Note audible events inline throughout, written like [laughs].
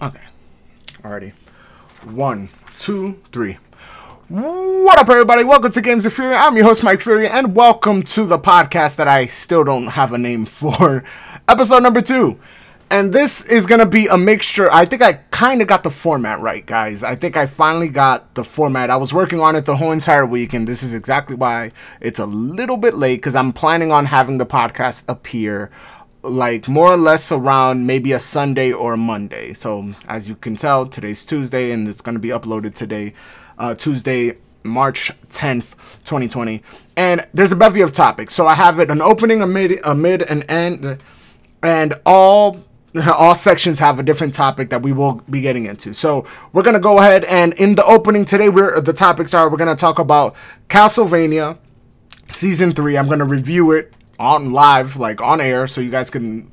Okay. Alrighty. One, two, three. What up, everybody? Welcome to Games of Fury. I'm your host, Mike Fury, and welcome to the podcast that I still don't have a name [laughs] for. Episode number two. And this is going to be a mixture. I think I kind of got the format right, guys. I think I finally got the format. I was working on it the whole entire week, and this is exactly why it's a little bit late because I'm planning on having the podcast appear like more or less around maybe a Sunday or a Monday. So as you can tell, today's Tuesday and it's going to be uploaded today, uh, Tuesday, March 10th, 2020. And there's a bevy of topics. So I have it an opening, a mid, a mid, and end, and all [laughs] all sections have a different topic that we will be getting into. So we're gonna go ahead and in the opening today, we're the topics are we're gonna talk about Castlevania season three. I'm gonna review it on live, like on air, so you guys can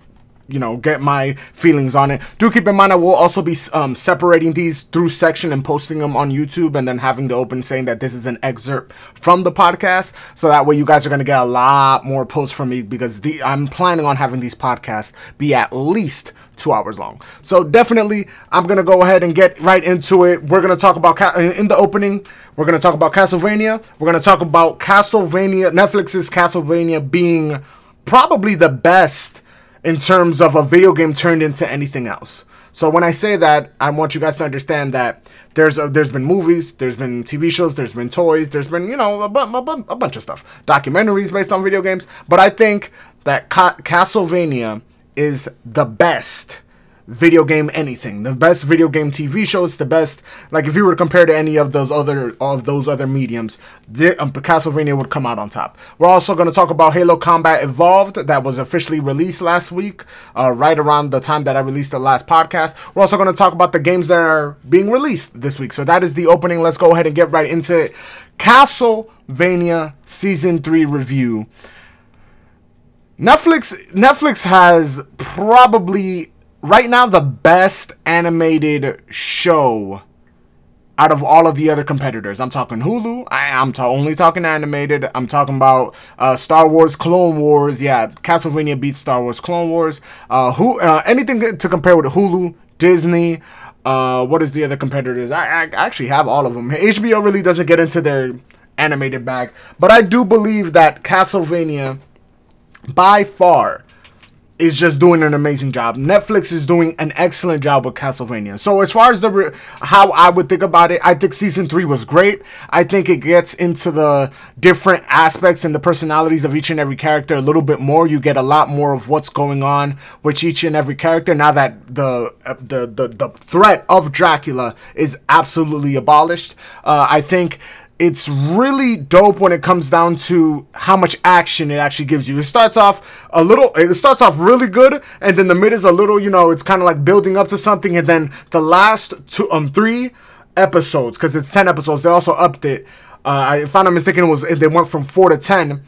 you know get my feelings on it. Do keep in mind i will also be um, separating these through section and posting them on youtube and then having the open saying that this is an excerpt from the podcast. So that way you guys are going to get a lot more posts from me because the i'm planning on having these podcasts be at least two hours long so definitely i'm to go ahead and get right into it we're to talk about in the opening we're to talk about castlevania we're to talk about castlevania netflix's castlevania being probably the best in terms of a video game turned into anything else. So when I say that, I want you guys to understand that there's a, there's been movies, there's been TV shows, there's been toys, there's been you know a, a, a bunch of stuff, documentaries based on video games. But I think that Ca- Castlevania is the best video game anything. The best video game TV show it's the best like if you were to compare to any of those other of those other mediums, the um, Castlevania would come out on top. We're also going to talk about Halo Combat Evolved that was officially released last week, uh, right around the time that I released the last podcast. We're also going to talk about the games that are being released this week. So that is the opening. Let's go ahead and get right into it. Castlevania Season 3 review. Netflix Netflix has probably right now the best animated show out of all of the other competitors. I'm talking Hulu. I, am ta- only talking animated. I'm talking about uh, Star Wars, Clone Wars. Yeah, Castlevania beats Star Wars, Clone Wars. Uh, who uh, anything to compare with Hulu, Disney. Uh, what is the other competitors? I, I actually have all of them. HBO really doesn't get into their animated bag, but I do believe that Castlevania, by far, is just doing an amazing job. Netflix is doing an excellent job with Castlevania. So as far as the re- how I would think about it, I think season 3 was great. I think it gets into the different aspects and the personalities of each and every character a little bit more. You get a lot more of what's going on with each and every character now that the uh, the, the the threat of Dracula is absolutely abolished. Uh, I think it's really dope when it comes down to how much action it actually gives you. It starts off a little, it starts off really good, and then the mid is a little, you know, it's kind of like building up to something, and then the last two, um, three episodes, because it's ten episodes, they also upped it. Uh, if I'm not mistaken, it was they went from four to ten.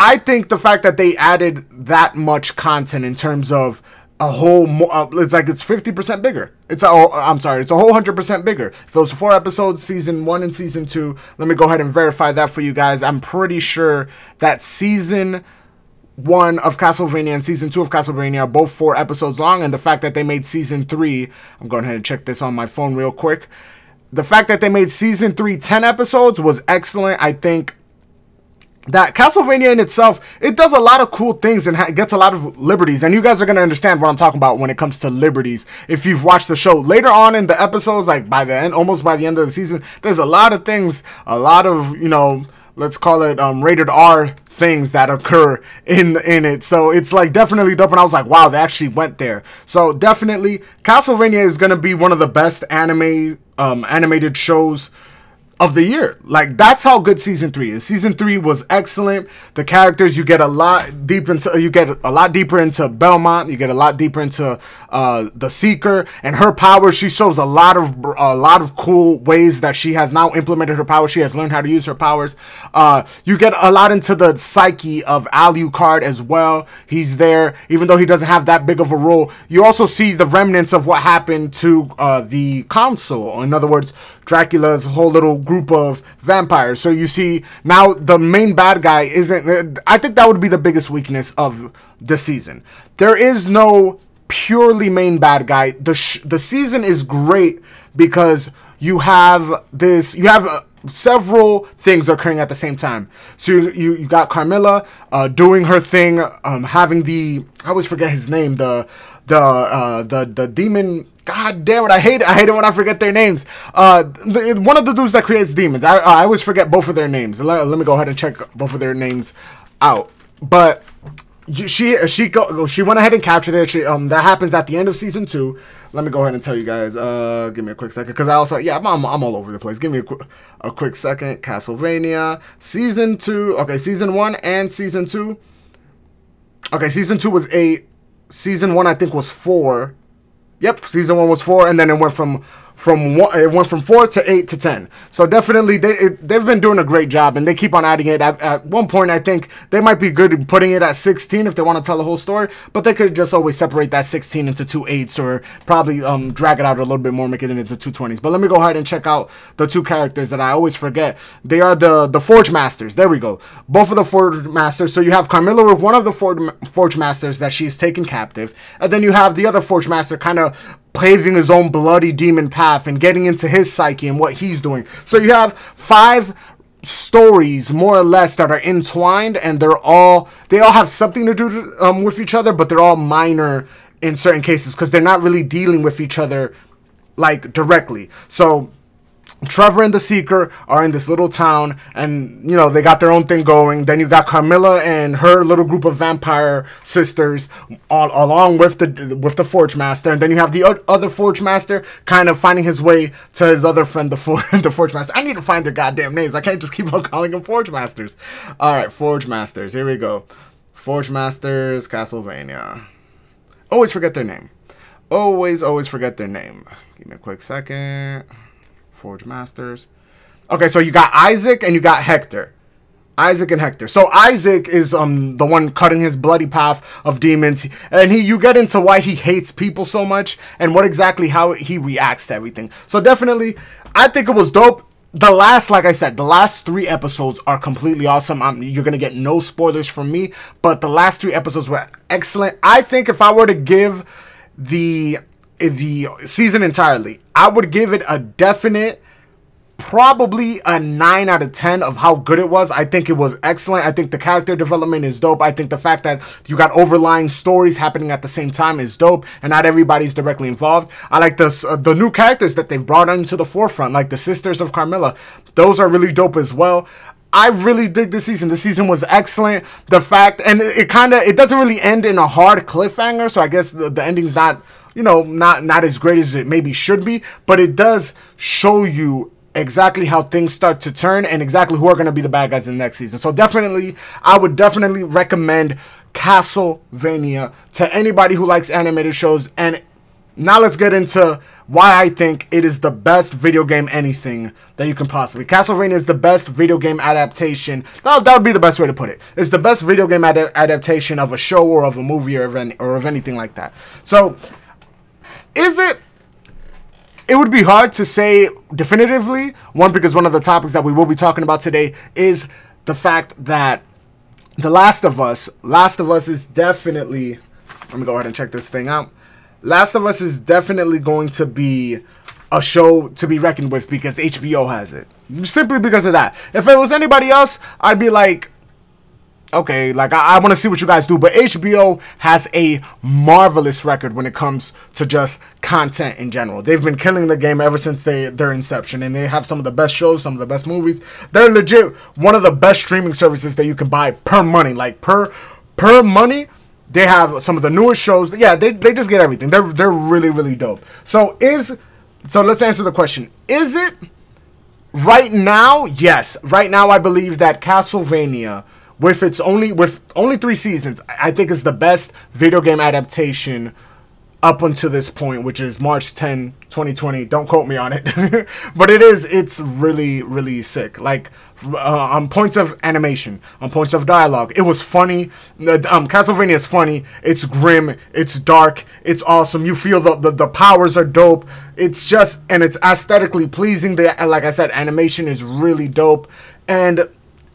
I think the fact that they added that much content in terms of a whole mo- uh, it's like it's 50% bigger. It's a oh, i'm sorry it's a whole 100% bigger. If it was four episodes season one and season two let me go ahead and verify that for you guys. I'm pretty sure that season one of castlevania and season two of castlevania are both four episodes long and the fact that they made season three i'm going ahead and check this on my phone real quick. The fact that they made season three 10 episodes was excellent. I think that Castlevania in itself, it does a lot of cool things and ha- gets a lot of liberties. And you guys are going to understand what I'm talking about when it comes to liberties. If you've watched the show later on in the episodes, like by the end, almost by the end of the season, there's a lot of things, a lot of, you know, let's call it um, rated R things that occur in in it. So it's like definitely dope. And I was like, wow, they actually went there. So definitely, Castlevania is to be one of the best anime um, animated shows of the year. Like that's how good season three is. Season three was excellent. The characters you get a lot deep into. You get a lot deeper into Belmont. You get a lot deeper into uh, the Seeker and her power. She shows a lot of a lot of cool ways that she has now implemented her power. She has learned how to use her powers. Uh, you get a lot into the psyche of Alucard as well. He's there, even though he doesn't have that big of a role. You also see the remnants of what happened to uh, the council. In other words, Dracula's whole little group of vampires. So you see now the main bad guy isn't. I think that would be the biggest weakness of the season. There is no purely main bad guy. The sh- the season is great because you have this you have uh, several things occurring at the same time. So you you, you got Carmilla uh, doing her thing, um, having the I always forget his name the the uh, the the demon. God damn it! I hate it. I hate it when I forget their names. Uh, the, one of the dudes that creates demons. I I always forget both of their names. Let, let me go ahead and check both of their names out. But she she go she went ahead and captured it. She, um, that happens at the end of season two. Let me go ahead and tell you guys. Uh, give me a quick second because I also yeah I'm, I'm, all over the place. Give me a, qu- a quick second. Castlevania season two. Okay, season one and season two. Okay, season two was eight. Season one I think was four. Yep, season one was four, and then it went from from one, it went from four to eight to ten. So definitely they it, they've been doing a great job, and they keep on adding it. At, at one point, I think they might be good in putting it at sixteen if they want to tell the whole story, but they could just always separate that sixteen into two eights, or probably um drag it out a little bit more, make it into two twenties. But let me go ahead and check out the two characters that I always forget. They are the the Forge Masters. There we go. Both of the Forge Masters. So you have Carmilla with one of the Forge Forge Masters that she's taken captive, and then you have the other Forge Master kind of paving his own bloody demon path and getting into his psyche and what he's doing. So you have five stories more or less that are entwined and they're all they all have something to do um, with each other but they're all minor in certain cases because they're not really dealing with each other like directly so Trevor and the Seeker are in this little town, and you know they got their own thing going. Then you got Carmilla and her little group of vampire sisters, all, along with the with the Forge Master, and then you have the other Forge Master kind of finding his way to his other friend, the For- [laughs] the Forge Master. I need to find their goddamn names. I can't just keep on calling them Forge Masters. All right, Forge Masters. Here we go. Forge Masters, Castlevania. Always forget their name. Always, always forget their name. Give me a quick second. Forge Masters. Okay, so you got Isaac and you got Hector. Isaac and Hector. So Isaac is um the one cutting his bloody path of demons, and he you get into why he hates people so much and what exactly how he reacts to everything. So definitely, I think it was dope. The last, like I said, the last three episodes are completely awesome. I'm, you're gonna get no spoilers from me, but the last three episodes were excellent. I think if I were to give the the season entirely, I would give it a definite probably a 9 out of 10 of how good it was. I think it was excellent. I think the character development is dope. I think the fact that you got overlying stories happening at the same time is dope and not everybody's directly involved. I like the uh, the new characters that they've brought into the forefront like the sisters of Carmilla. Those are really dope as well. I really dig this season. The season was excellent. The fact and it, it kind of it doesn't really end in a hard cliffhanger, so I guess the, the ending's not you know, not not as great as it maybe should be, but it does show you exactly how things start to turn and exactly who are going to be the bad guys in the next season. So definitely, I would definitely recommend Castlevania to anybody who likes animated shows. And now let's get into why I think it is the best video game anything that you can possibly. Castlevania is the best video game adaptation. That would be the best way to put it. It's the best video game ad- adaptation of a show or of a movie or of, any, or of anything like that. So is it? It would be hard to say definitively. One, because one of the topics that we will be talking about today is the fact that The Last of Us, Last of Us is definitely. Let me go ahead and check this thing out. Last of Us is definitely going to be a show to be reckoned with because HBO has it. Simply because of that. If it was anybody else, I'd be like, okay, like I, I want to see what you guys do. But HBO has a marvelous record when it comes to just content in general. They've been killing the game ever since they their inception, and they have some of the best shows, some of the best movies. They're legit one of the best streaming services that you can buy per money, like per per money. They have some of the newest shows. Yeah, they, they just get everything. They're they're really really dope. So is so let's answer the question. Is it right now? Yes, right now I believe that Castlevania with its only with only three seasons, I think is the best video game adaptation up until this point, which is March 10, 2020. Don't quote me on it, [laughs] but it is. It's really really sick. Like uh, on points of animation, on points of dialogue, it was funny. Um, Castlevania is funny. It's grim. It's dark. It's awesome. You feel the, the the powers are dope. It's just and it's aesthetically pleasing. The like I said, animation is really dope and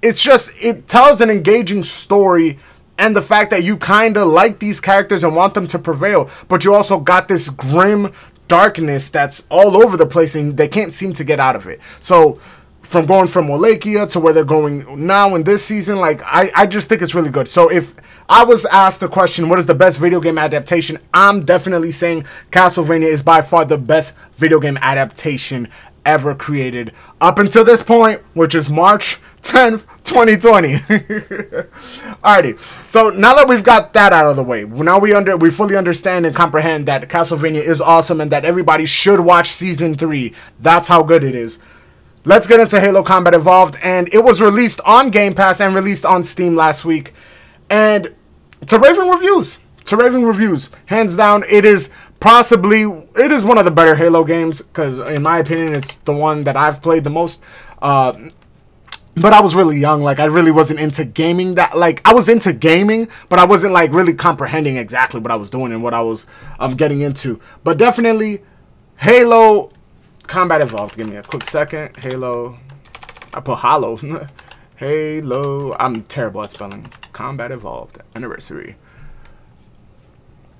it's just it tells an engaging story and the fact that you kind of like these characters and want them to prevail, but you also got this grim darkness that's all over the place and they can't seem to get out of it. So from going from Wallachia to where they're going now in this season, like I, I just think it's really good. So if I was asked the question, what is the best video game adaptation? I'm definitely saying Castlevania is by far the best video game adaptation ever created up until this point, which is March 10th, 2020. [laughs] Alrighty. So now that we've got that out of the way, now we under we fully understand and comprehend that Castlevania is awesome and that everybody should watch season 3. That's how good it is. Let's get into Halo Combat Evolved and it was released on Game Pass and released on Steam last week. And to raving reviews. To raving reviews. Hands down, it is possibly it is one of the better Halo games because in my opinion it's the one that I've played the most. Uh, but I was really young. Like I really wasn't into gaming. That like I was into gaming, but I wasn't like really comprehending exactly what I was doing and what I was um getting into. But definitely, Halo Combat Evolved. Give me a quick second. Halo. I put Hollow. [laughs] Halo. I'm terrible at spelling. Combat Evolved Anniversary.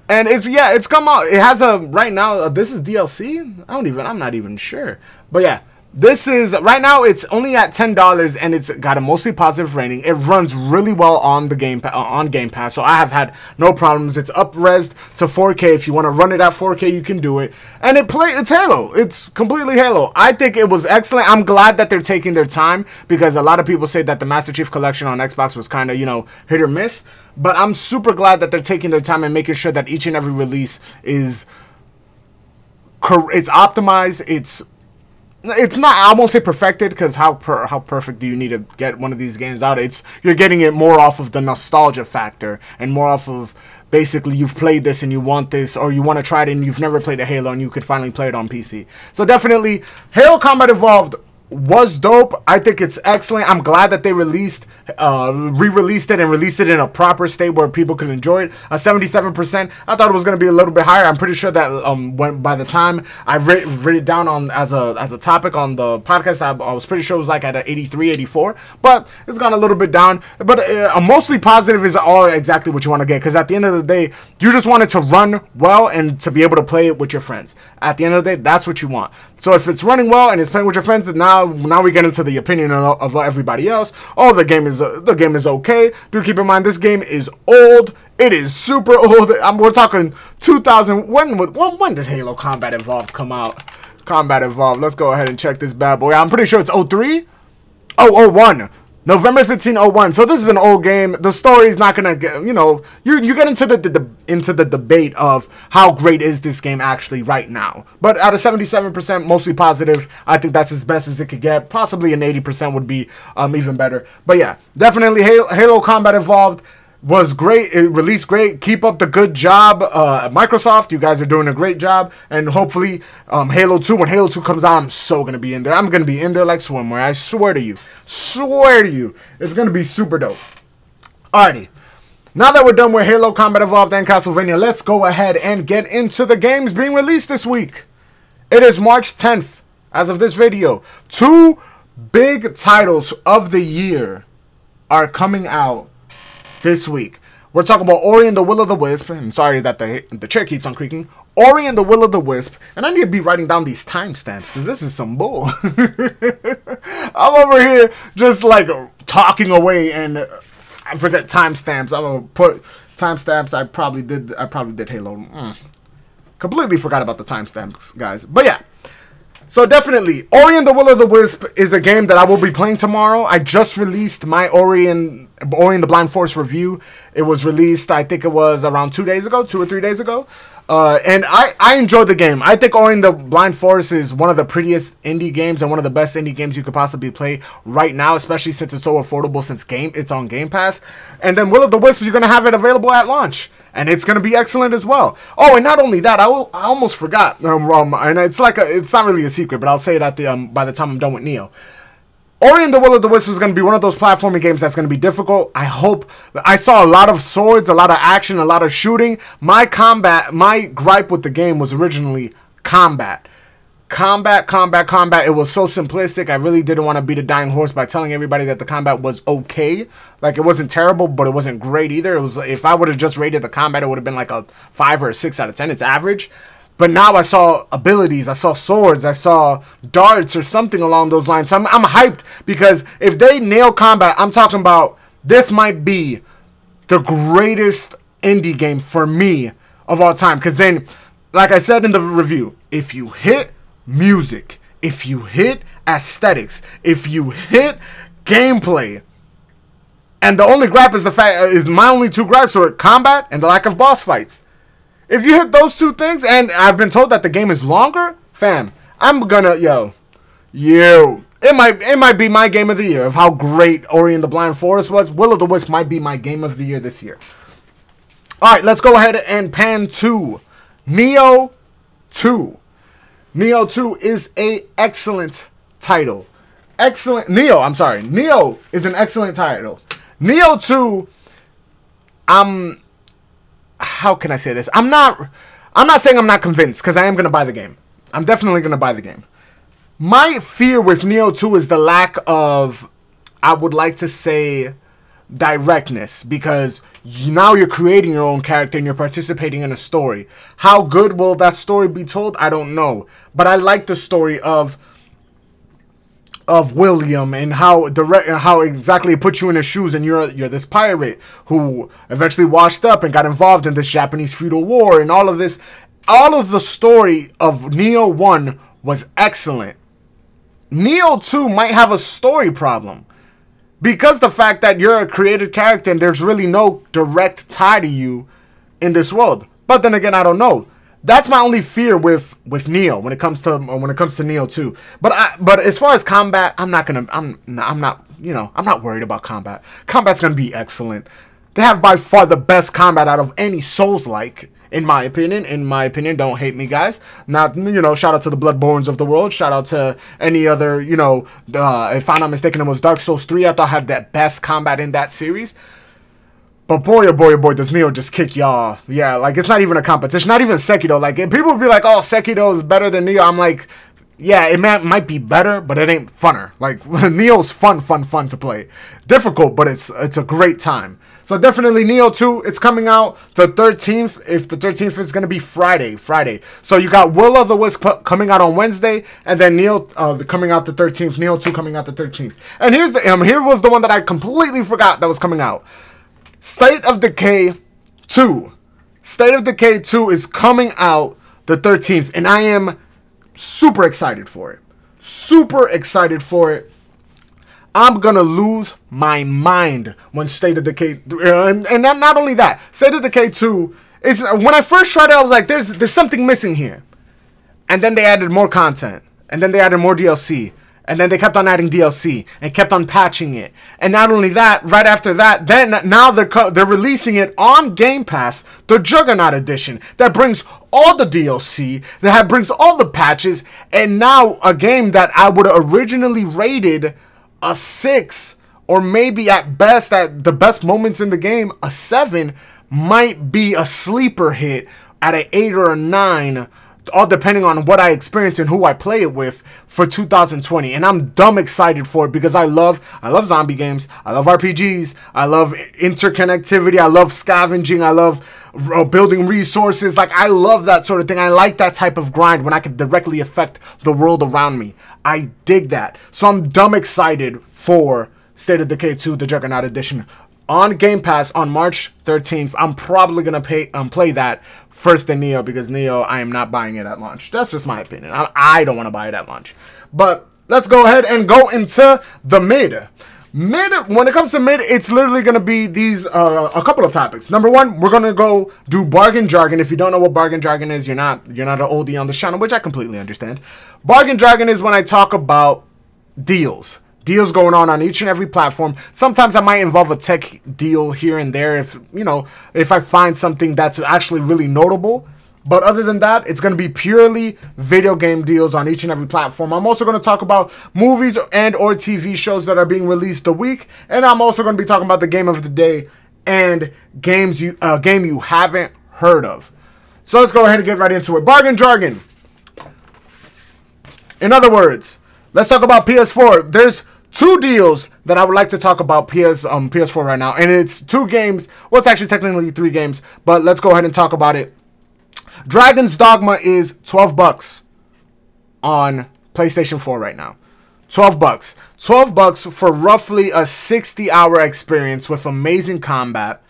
And it's yeah, it's come out. It has a right now. Uh, this is DLC. I don't even. I'm not even sure. But yeah, this is right now. It's only at ten dollars, and it's got a mostly positive rating. It runs really well on the game uh, on Game Pass, so I have had no problems. It's up res to 4K. If you want to run it at 4K, you can do it. And it play it's Halo. It's completely Halo. I think it was excellent. I'm glad that they're taking their time because a lot of people say that the Master Chief Collection on Xbox was kind of you know hit or miss. But I'm super glad that they're taking their time and making sure that each and every release is it's optimized. It's it's not I won't say perfected because how per, how perfect do you need to get one of these games out? It's you're getting it more off of the nostalgia factor and more off of basically you've played this and you want this or you want to try it and you've never played a Halo and you could finally play it on PC. So definitely Halo Combat Evolved was dope. I think it's excellent. I'm glad that they released, uh, re-released it and released it in a proper state where people could enjoy it. A 77%. I thought it was gonna be a little bit higher. I'm pretty sure that um when by the time I writ, writ it down on as a as a topic on the podcast, I, I was pretty sure it was like at an 83, 84. But it's gone a little bit down. But uh, mostly positive is all exactly what you want to get because at the end of the day, you just want it to run well and to be able to play it with your friends. At the end of the day, that's what you want. So if it's running well and it's playing with your friends, and now now we get into the opinion of, of everybody else. Oh, the game is uh, the game is okay. Do keep in mind this game is old. It is super [laughs] old. I'm, we're talking 2000. When, when when did Halo Combat Evolved come out? Combat Evolved. Let's go ahead and check this bad boy. I'm pretty sure it's 03. Oh, 01. November 1501. So this is an old game. The story's not gonna get, you know, you you get into the, the, into the debate of how great is this game actually right now. But out of 77%, mostly positive, I think that's as best as it could get. Possibly an 80% would be um even better. But yeah, definitely Halo, Halo Combat Evolved was great. It released great. Keep up the good job, uh, Microsoft. You guys are doing a great job, and hopefully, um, Halo Two. When Halo Two comes out, I'm so gonna be in there. I'm gonna be in there like swimwear. I swear to you, swear to you, it's gonna be super dope. Alrighty. Now that we're done with Halo Combat Evolved and Castlevania, let's go ahead and get into the games being released this week. It is March 10th, as of this video. Two big titles of the year are coming out this week. We're talking about Ori and the Will of the Wisp. I'm sorry that the the chair keeps on creaking. Ori and the Will of the Wisp, and I need to be writing down these timestamps because this is some bull. [laughs] I'm over here just like talking away, and I forget timestamps. I'm gonna put timestamps. I probably did. I probably did Halo. Mm. Completely forgot about the timestamps, guys. But yeah. So definitely, Ori and the Will of the Wisp is a game that I will be playing tomorrow. I just released my Ori and Ori and the Blind Forest review. It was released, I think it was around two days ago, two or three days ago. Uh, and I, I enjoyed the game. I think Ori the Blind Forest is one of the prettiest indie games and one of the best indie games you could possibly play right now, especially since it's so affordable since game it's on Game Pass. And then Will of the Wisp, you're gonna have it available at launch and it's to be excellent as well. Oh, and not only that, I, will, I almost forgot. Um, um, and it's like a, it's not really a secret, but I'll say it at the um, by the time I'm done with Nioh. Ori and the Will of the Wisp is going to be one of those platforming games that's going to be difficult. I hope. I saw a lot of swords, a lot of action, a lot of shooting. My combat, my gripe with the game was originally combat combat, combat, combat. It was so simplistic. I really didn't want to beat a dying horse by telling everybody that the combat was okay. Like it wasn't terrible, but it wasn't great either. It was if I would have just rated the combat, it would have been like a five or a six out of ten. It's average. But now I saw abilities, I saw swords, I saw darts or something along those lines. So I'm, I'm hyped because if they nail combat, I'm talking about this might be the greatest indie game for me of all time. Because then, like I said in the review, if you hit music, if you hit aesthetics, if you hit gameplay, and the only gripe is the fact is my only two gripes are combat and the lack of boss fights. If you hit those two things, and I've been told that the game is longer, fam, I'm gonna yo, you. It might it might be my game of the year of how great Ori and the Blind Forest was. Will of the Wisp might be my game of the year this year. All right, let's go ahead and pan to Nioh 2. Nioh 2 is a excellent title. Excellent Nioh, I'm sorry. Nioh is an excellent title. Nioh 2 I'm how can I say this? I'm not I'm not saying I'm not convinced cuz I am to buy the game. I'm definitely to buy the game. My fear with Nioh 2 is the lack of I would like to say directness because now you're creating your own character and you're participating in a story. How good will that story be told? I don't know. But I like the story of of William and how direct how exactly it puts you in his shoes and you're you're this pirate who eventually washed up and got involved in this Japanese feudal war and all of this all of the story of Nioh 1 was excellent. Nioh 2 might have a story problem because the fact that you're a created character and there's really no direct tie to you in this world. But then again, I don't know. That's my only fear with with Nioh when it comes to when it comes to Nioh 2. But I but as far as combat, I'm not gonna I'm I'm not you know I'm not worried about combat. Combat's gonna be excellent. They have by far the best combat out of any Souls like in my opinion. In my opinion, don't hate me, guys. Not you know, shout out to the Bloodbornes of the world. Shout out to any other you know. Uh, if I'm not mistaken, it was Dark Souls three. I thought had that best combat in that series. But boy, oh boy, oh boy, does Nioh just kick y'all? Yeah, like it's not even a competition. Not even Sekiro. Like people would be like, "Oh, Sekiro is better than Nioh." I'm like, yeah, it might, might be better, but it ain't funner. Like [laughs] Nioh's fun, fun, fun to play. Difficult, but it's it's a great time. So definitely Nioh 2, it's coming out the 13th. If the 13th is going to be Friday, Friday. So you got Will of the Wisp coming out on Wednesday, and then Nioh uh, coming out the 13th. Nioh 2 coming out the 13th. And here's the um, here was the one that I completely forgot that was coming out. State of Decay 2. State of Decay 2 is coming out the 13th, and I am super excited for it. Super excited for it. I'm gonna lose my mind when State of Decay, uh, and, and not, not only that, State of Decay 2 is when I first tried it, I was like, there's there's something missing here, and then they added more content, and then they added more DLC, and then they kept on adding DLC and kept on patching it, and not only that, right after that, then now they're co- they're releasing it on Game Pass, the Juggernaut Edition that brings all the DLC, that brings all the patches, and now a game that I would originally rated a six, or maybe at best, at the best moments in the game, a seven might be a sleeper hit at an eight or a nine, all depending on what I experience and who I play it with for 2020. And I'm dumb excited for it because I love I love zombie games, I love RPGs, I love interconnectivity, I love scavenging, I love uh, building resources. Like I love that sort of thing. I like that type of grind when I can directly affect the world around me. I dig that. So I'm dumb excited for State of Decay 2, the Juggernaut Edition on Game Pass on March 13th. I'm probably gonna pay um play that first in Nioh because Nioh I am not buying it at launch. That's just my opinion. I, I don't want to buy it at launch. But let's go ahead and go into the mid. Mid, when it comes to mid, it's literally gonna be these uh, a couple of topics. Number one, we're gonna go do bargain jargon. If you don't know what bargain jargon is, you're not you're not an oldie on the channel, which I completely understand. Bargain jargon is when I talk about deals, deals going on on each and every platform. Sometimes I might involve a tech deal here and there if you know if I find something that's actually really notable. But other than that, it's going to be purely video game deals on each and every platform. I'm also going to talk about movies and or TV shows that are being released the week, and I'm also going to be talking about the game of the day and games you uh, game you haven't heard of. So let's go ahead and get right into it. Bargain jargon. In other words, let's talk about PS4. There's two deals that I would like to talk about PS um PS4 right now, and it's two games. Well, it's actually technically three games, but let's go ahead and talk about it. Dragon's Dogma is 12 bucks on PlayStation 4 right now. 12 bucks. 12 bucks for roughly a 60 hour experience with amazing combat,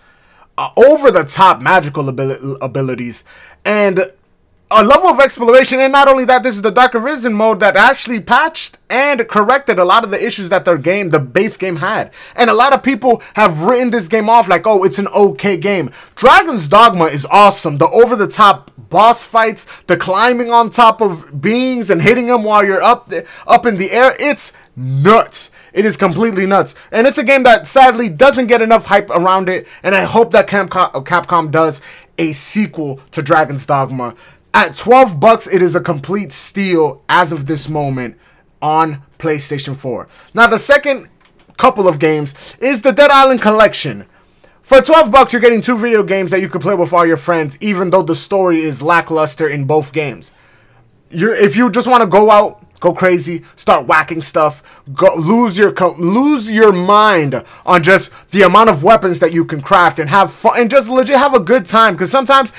uh, over the top magical abil- abilities, and a level of exploration. And not only that, this is the Dark Arisen mode that actually patched and corrected a lot of the issues that their game, the base game, had. And a lot of people have written this game off like, oh, it's an okay game. Dragon's Dogma is awesome. The over the top boss fights, the climbing on top of beings and hitting them while you're up up in the air. It's nuts. It is completely nuts. And it's a game that sadly doesn't get enough hype around it. And I hope that Capcom does a sequel to Dragon's Dogma at 12 bucks, it is a complete steal as of this moment on PlayStation 4. Now, the second couple of games is the Dead Island Collection. For 12 bucks, you're getting two video games that you can play with all your friends, even though the story is lackluster in both games. You're, if you just want to go out go crazy, start whacking stuff, go lose your lose your mind on just the amount of weapons that you can craft and have fun and just legit have a good time. Because sometimes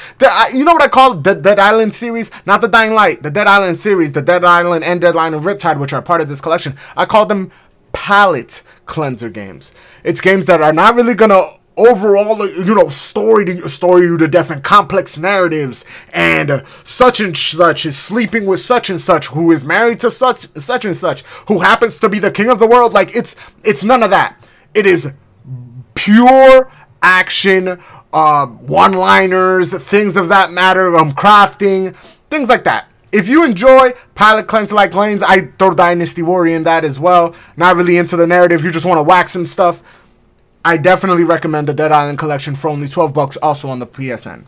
you know what I call the Dead Island series, not the Dying Light, the Dead Island series, the Dead Island and Dead Island Riptide, which are part of this collection. I call them palate cleanser games. It's games that are not really gonna overall, you know, story to story to and complex narratives, and such and such is sleeping with such and such, who is married to such such and such, who happens to be the king of the world. Like it's it's none of that. It is pure action, uh, one-liners, things of that matter, um, crafting, things like that. If you enjoy Pilot Cleanser like lanes, I throw Dynasty Warrior in that as well. Not really into the narrative, you just want to whack some stuff I definitely recommend the Dead Island collection for only 12 bucks also on the PSN.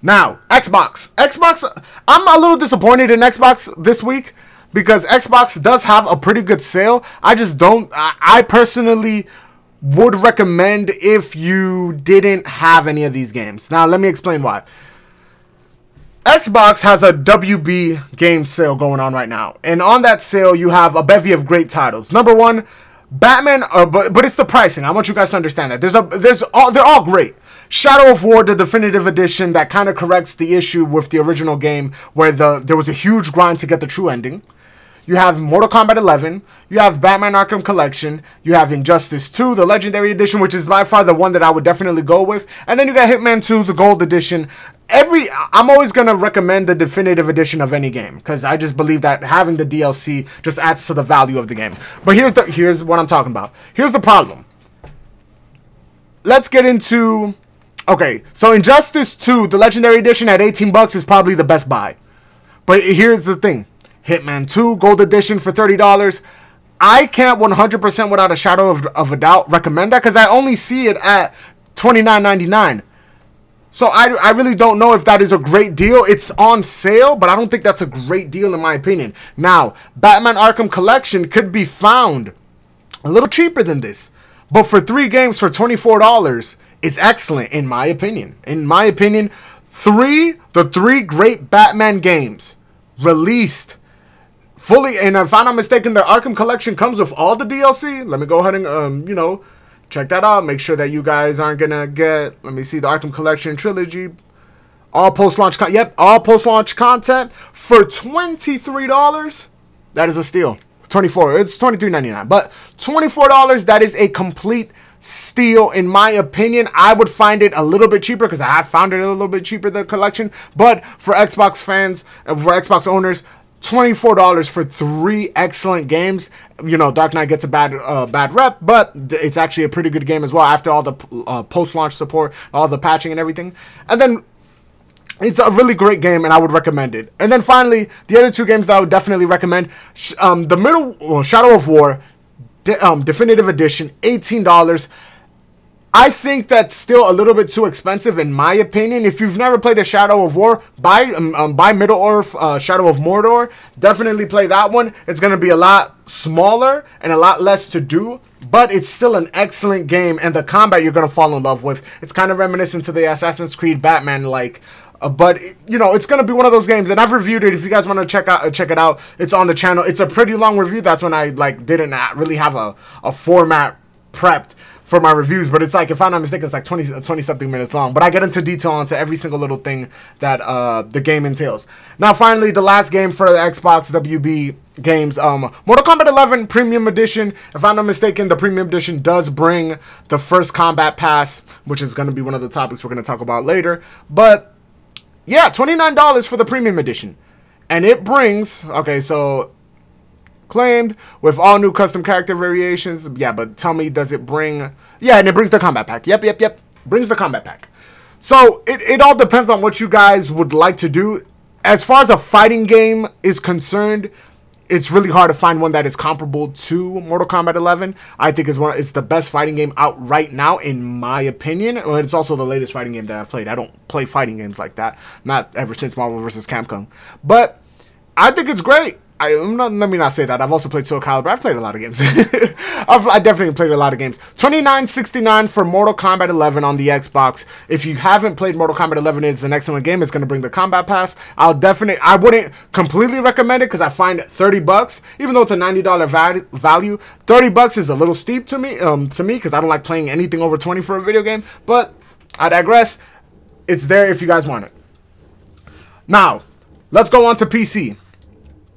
Now, Xbox. Xbox, I'm a little disappointed in Xbox this week because Xbox does have a pretty good sale. I just don't, I, I personally would recommend if you didn't have any of these games. Now, let me explain why. Xbox has a WB game sale going on right now. And on that sale, you have a bevy of great titles. Number one, Batman, uh, but but it's the pricing. I want you guys to understand that. There's a there's all they're all great. Shadow of War, the definitive edition, that kind of corrects the issue with the original game, where the there was a huge grind to get the true ending. You have Mortal Kombat 11. You have Batman Arkham Collection. You have Injustice 2, the Legendary Edition, which is by far the one that I would definitely go with. And then you got Hitman 2, the Gold Edition every I'm always gonna recommend the definitive edition of any game because I just believe that having the DLC just adds to the value of the game. But here's the here's what I'm talking about. Here's the problem. Let's get into okay. So Injustice 2, the Legendary Edition at 18 bucks is probably the best buy. But here's the thing: Hitman 2 Gold Edition for thirty dollars. I can't 100% without a shadow of, of a doubt recommend that because I only see it at $29.99. So I, I really don't know if that is a great deal. It's on sale, but I don't think that's a great deal in my opinion. Now, Batman Arkham Collection could be found a little cheaper than this. But for three games for $24, it's excellent in my opinion. In my opinion, three, the three great Batman games released fully, and if I'm not mistaken, the Arkham Collection comes with all the DLC. Let me go ahead and, um, you know, check that out. Make sure that you guys aren't gonna get. Let me see the Arkham Collection trilogy. All post launch. Con- yep, all post launch content for twenty three dollars. That is a steal. Twenty four. It's twenty three ninety nine. But twenty four dollars. That is a complete steal in my opinion. I would find it a little bit cheaper because I found it a little bit cheaper the collection. But for Xbox fans, uh, for Xbox owners, $24 for three excellent games. You know, Dark Knight gets a bad uh, bad rep, but it's actually a pretty good game as well after all the uh, post-launch support, all the patching and everything. And then it's a really great game and I would recommend it. And then finally, the other two games that I would definitely recommend, um, the middle well, Shadow of War de- um, definitive edition, $18. I think that's still a little bit too expensive in my opinion. If you've never played a Shadow of War, buy um, um, buy Middle Earth uh, Shadow of Mordor. Definitely play that one. It's gonna be a lot smaller and a lot less to do, but it's still an excellent game. And the combat you're gonna fall in love with. It's kind of reminiscent to the Assassin's Creed Batman like Uh, but you know, it's gonna be one of those games, and I've reviewed it. If you guys want to check out uh, check it out, it's on the channel. It's a pretty long review. That's when I like didn't really have a a format prepped for my reviews, but it's like if I'm not mistaken, it's like 20, 20 something minutes long. But I get into detail onto every single little thing that uh, the game entails. Now, finally, the last game for the Xbox WB games, um, Mortal Kombat 11 Premium Edition. If I'm not mistaken, the Premium Edition does bring the first combat pass, which is going to be one of the topics we're going to talk about later. But yeah, $29 for the Premium Edition. And it brings, okay, so claimed with all new custom character variations. Yeah, but tell me, does it bring? Yeah, and it brings the combat pack. Yep, yep, yep. Brings the combat pack. So it, it all depends on what you guys would like to do. As far as a fighting game is concerned, it's really hard to find one that is comparable to Mortal Kombat 11. I think it's one it's the best fighting game out right now in my opinion. It's also the latest fighting game that I've played. I don't play fighting games like that, not ever since Marvel vs. Capcom. But I think it's great. I, am not, let me not say that. I've also played Soul Calibur. I've played a lot of games. [laughs] I've, I definitely played a lot of games. Twenty nine sixty nine for Mortal Kombat 11 on the Xbox. If you haven't played Mortal Kombat 11, it's an excellent game. It's going to bring the combat pass. I'll definitely. I wouldn't completely recommend it because I find 30 bucks, even though it's a $90 value, 30 bucks is a little steep to me. Um, to me because I don't like playing anything over 20 for a video game. But I digress. It's there if you guys want it. Now, let's go on to PC.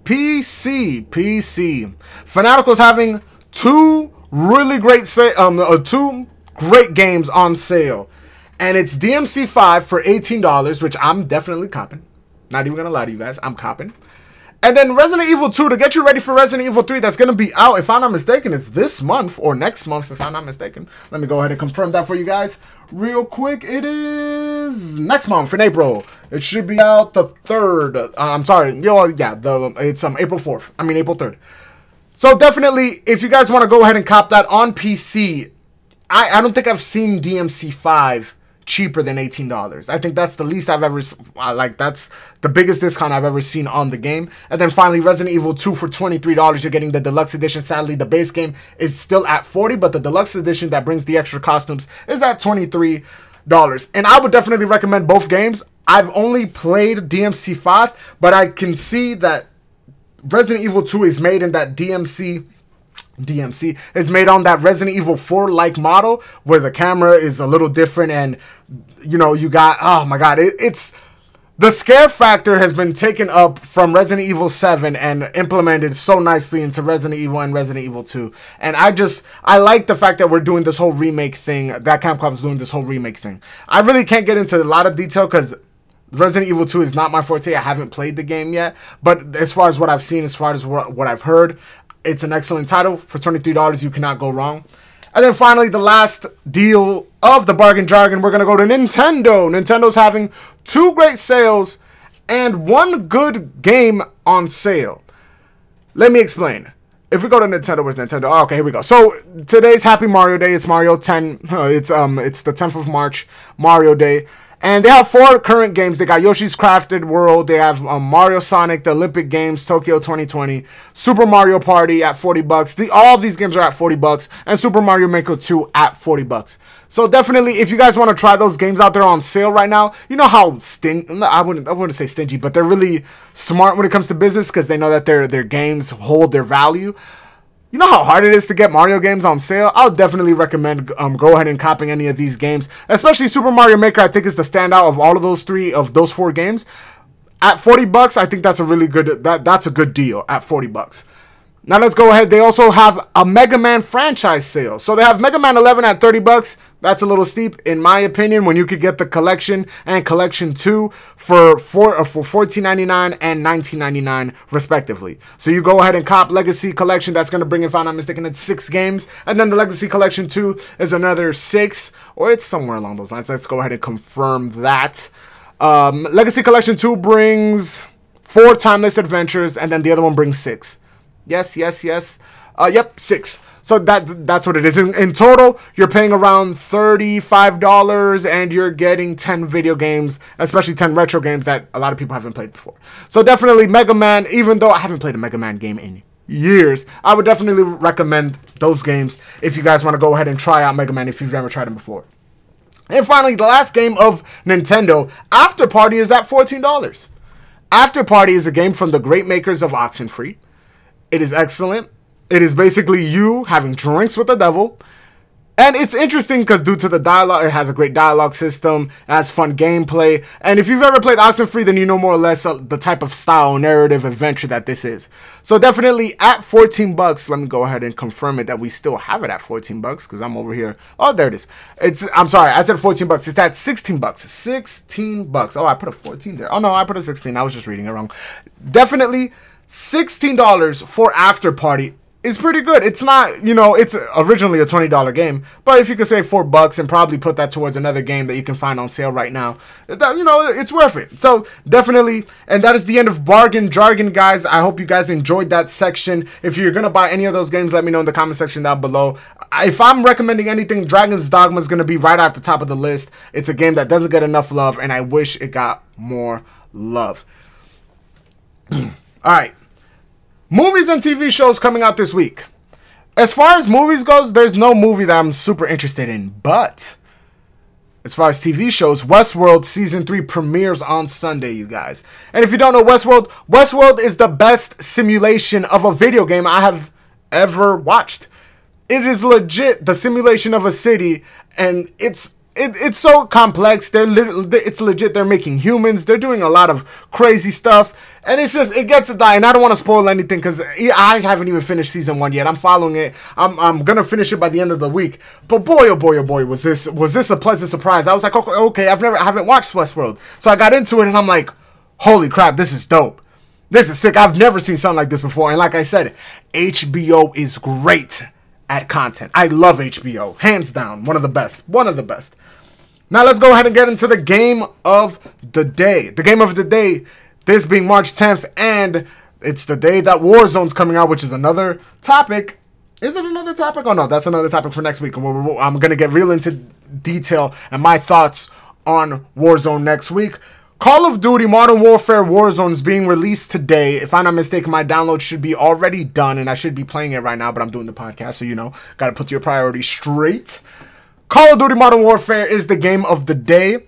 PC, PC. Fanatical's having two really great um uh, two great games on sale. And it's DMC 5 for $18, which I'm definitely copping. Not even gonna lie to you guys, I'm copping. And then Resident Evil 2 to get you ready for Resident Evil 3 that's going to be out if I'm not mistaken it's this month or next month if I'm not mistaken. Let me go ahead and confirm that for you guys real quick. It is next month in April. It should be out the 3rd. Uh, I'm sorry. Yeah, the it's um April 4th. I mean April 3rd. So definitely if you guys want to go ahead and cop that on PC, I I don't think I've seen DMC 5 cheaper than $18. I think that's the least I've ever like that's the biggest discount I've ever seen on the game. And then finally Resident Evil 2 for $23. You're getting the deluxe edition. Sadly, the base game is still at 40, but the deluxe edition that brings the extra costumes is at $23. And I would definitely recommend both games. I've only played DMC 5, but I can see that Resident Evil 2 is made in that DMC DMC is made on that Resident Evil 4 like model where the camera is a little different and you know you got oh my god it, it's the scare factor has been taken up from Resident Evil 7 and implemented so nicely into Resident Evil and Resident Evil 2. And I just, I like the fact that we're doing this whole remake thing, that Capcom's doing this whole remake thing. I really can't get into a lot of detail because Resident Evil 2 is not my forte. I haven't played the game yet. But as far as what I've seen, as far as what, what I've heard, it's an excellent title. For $23, you cannot go wrong. And then finally, the last deal of the bargain jargon, we're going to go to Nintendo. Nintendo's having two great sales and one good game on sale. Let me explain. If we go to Nintendo, where's Nintendo? Oh, okay, here we go. So today's Happy Mario Day. It's Mario 10. it's um, it's the 10th of March, Mario Day. And they have four current games. They got Yoshi's Crafted World. They have um, Mario Sonic, the Olympic Games, Tokyo 2020, Super Mario Party at 40 bucks. The, all these games are at 40 bucks, and Super Mario Maker 2 at 40 bucks. So definitely, if you guys want to try those games out there on sale right now, you know how stingy. I wouldn't I wouldn't say stingy, but they're really smart when it comes to business because they know that their their games hold their value. You know how hard it is to get Mario games on sale? I'll definitely recommend um, go ahead and copying any of these games, especially Super Mario Maker. I think is the standout of all of those three of those four games. At 40 bucks, I think that's a really good that that's a good deal at 40 bucks. Now let's go ahead. They also have a Mega Man franchise sale. So they have Mega Man 11 at 30 bucks. That's a little steep in my opinion when you could get the collection and collection 2 for four, uh, for 14.99 and 19.99 respectively. So you go ahead and cop Legacy Collection that's to bring if I'm not mistaken it's 6 games and then the Legacy Collection 2 is another 6 or it's somewhere along those lines. Let's go ahead and confirm that. Um, Legacy Collection 2 brings 4 timeless adventures and then the other one brings 6. Yes, yes, yes. Uh, yep, six. So that that's what it is. In, in total, you're paying around thirty-five dollars, and you're getting ten video games, especially ten retro games that a lot of people haven't played before. So definitely, Mega Man. Even though I haven't played a Mega Man game in years, I would definitely recommend those games if you guys want to go ahead and try out Mega Man if you've never tried them before. And finally, the last game of Nintendo, After Party, is at $14. After Party is a game from the great makers of Oxenfree. It is excellent. It is basically you having drinks with the devil and it's interesting because due to the dialogue, it has a great dialogue system, it has fun gameplay, and if you've ever played Oxenfree, then you know more or less uh, the type of style narrative adventure that this is. So definitely at 14 bucks, let me go ahead and confirm it that we still have it at 14 bucks because I'm over here. Oh, there it is. It's I'm sorry, I said 14 bucks. It's at 16 bucks. 16 bucks. Oh, I put a 14 there. Oh no, I put a 16. I was just reading it wrong. Definitely $16 for After Party is pretty good. It's not, you know, it's originally a twenty dollar game, but if you could save four bucks and probably put that towards another game that you can find on sale right now, that, you know, it's worth it. So definitely, and that is the end of bargain jargon, guys. I hope you guys enjoyed that section. If you're gonna buy any of those games, let me know in the comment section down below. If I'm recommending anything, Dragon's Dogma is gonna be right at the top of the list. It's a game that doesn't get enough love, and I wish it got more love. [clears throat] All right. Movies and TV shows coming out this week. As far as movies goes, there's no movie that I'm super interested in, but as far as TV shows, Westworld season 3 premieres on Sunday, you guys. And if you don't know Westworld, Westworld is the best simulation of a video game I have ever watched. It is legit the simulation of a city and it's it, it's so complex. They're literally, it's legit. They're making humans. They're doing a lot of crazy stuff, and it's just it gets to die. And I don't want to spoil anything because I haven't even finished season one yet. I'm following it. I'm I'm gonna finish it by the end of the week. But boy, oh boy, oh boy, was this was this a pleasant surprise? I was like, okay, okay I've never I haven't watched Westworld, so I got into it, and I'm like, holy crap, this is dope. This is sick. I've never seen something like this before. And like I said, HBO is great at content. I love HBO, hands down, one of the best, one of the best. Now let's go ahead and get into the game of the day. The game of the day, this being March 10th, and it's the day that Warzone's coming out, which is another topic. Is it another topic? Oh no, that's another topic for next week. I'm gonna get real into detail and my thoughts on Warzone next week. Call of Duty Modern Warfare Warzone is being released today. If I'm not mistaken, my download should be already done and I should be playing it right now, but I'm doing the podcast, so you know, gotta put your priorities straight. Call of Duty Modern Warfare is the game of the day.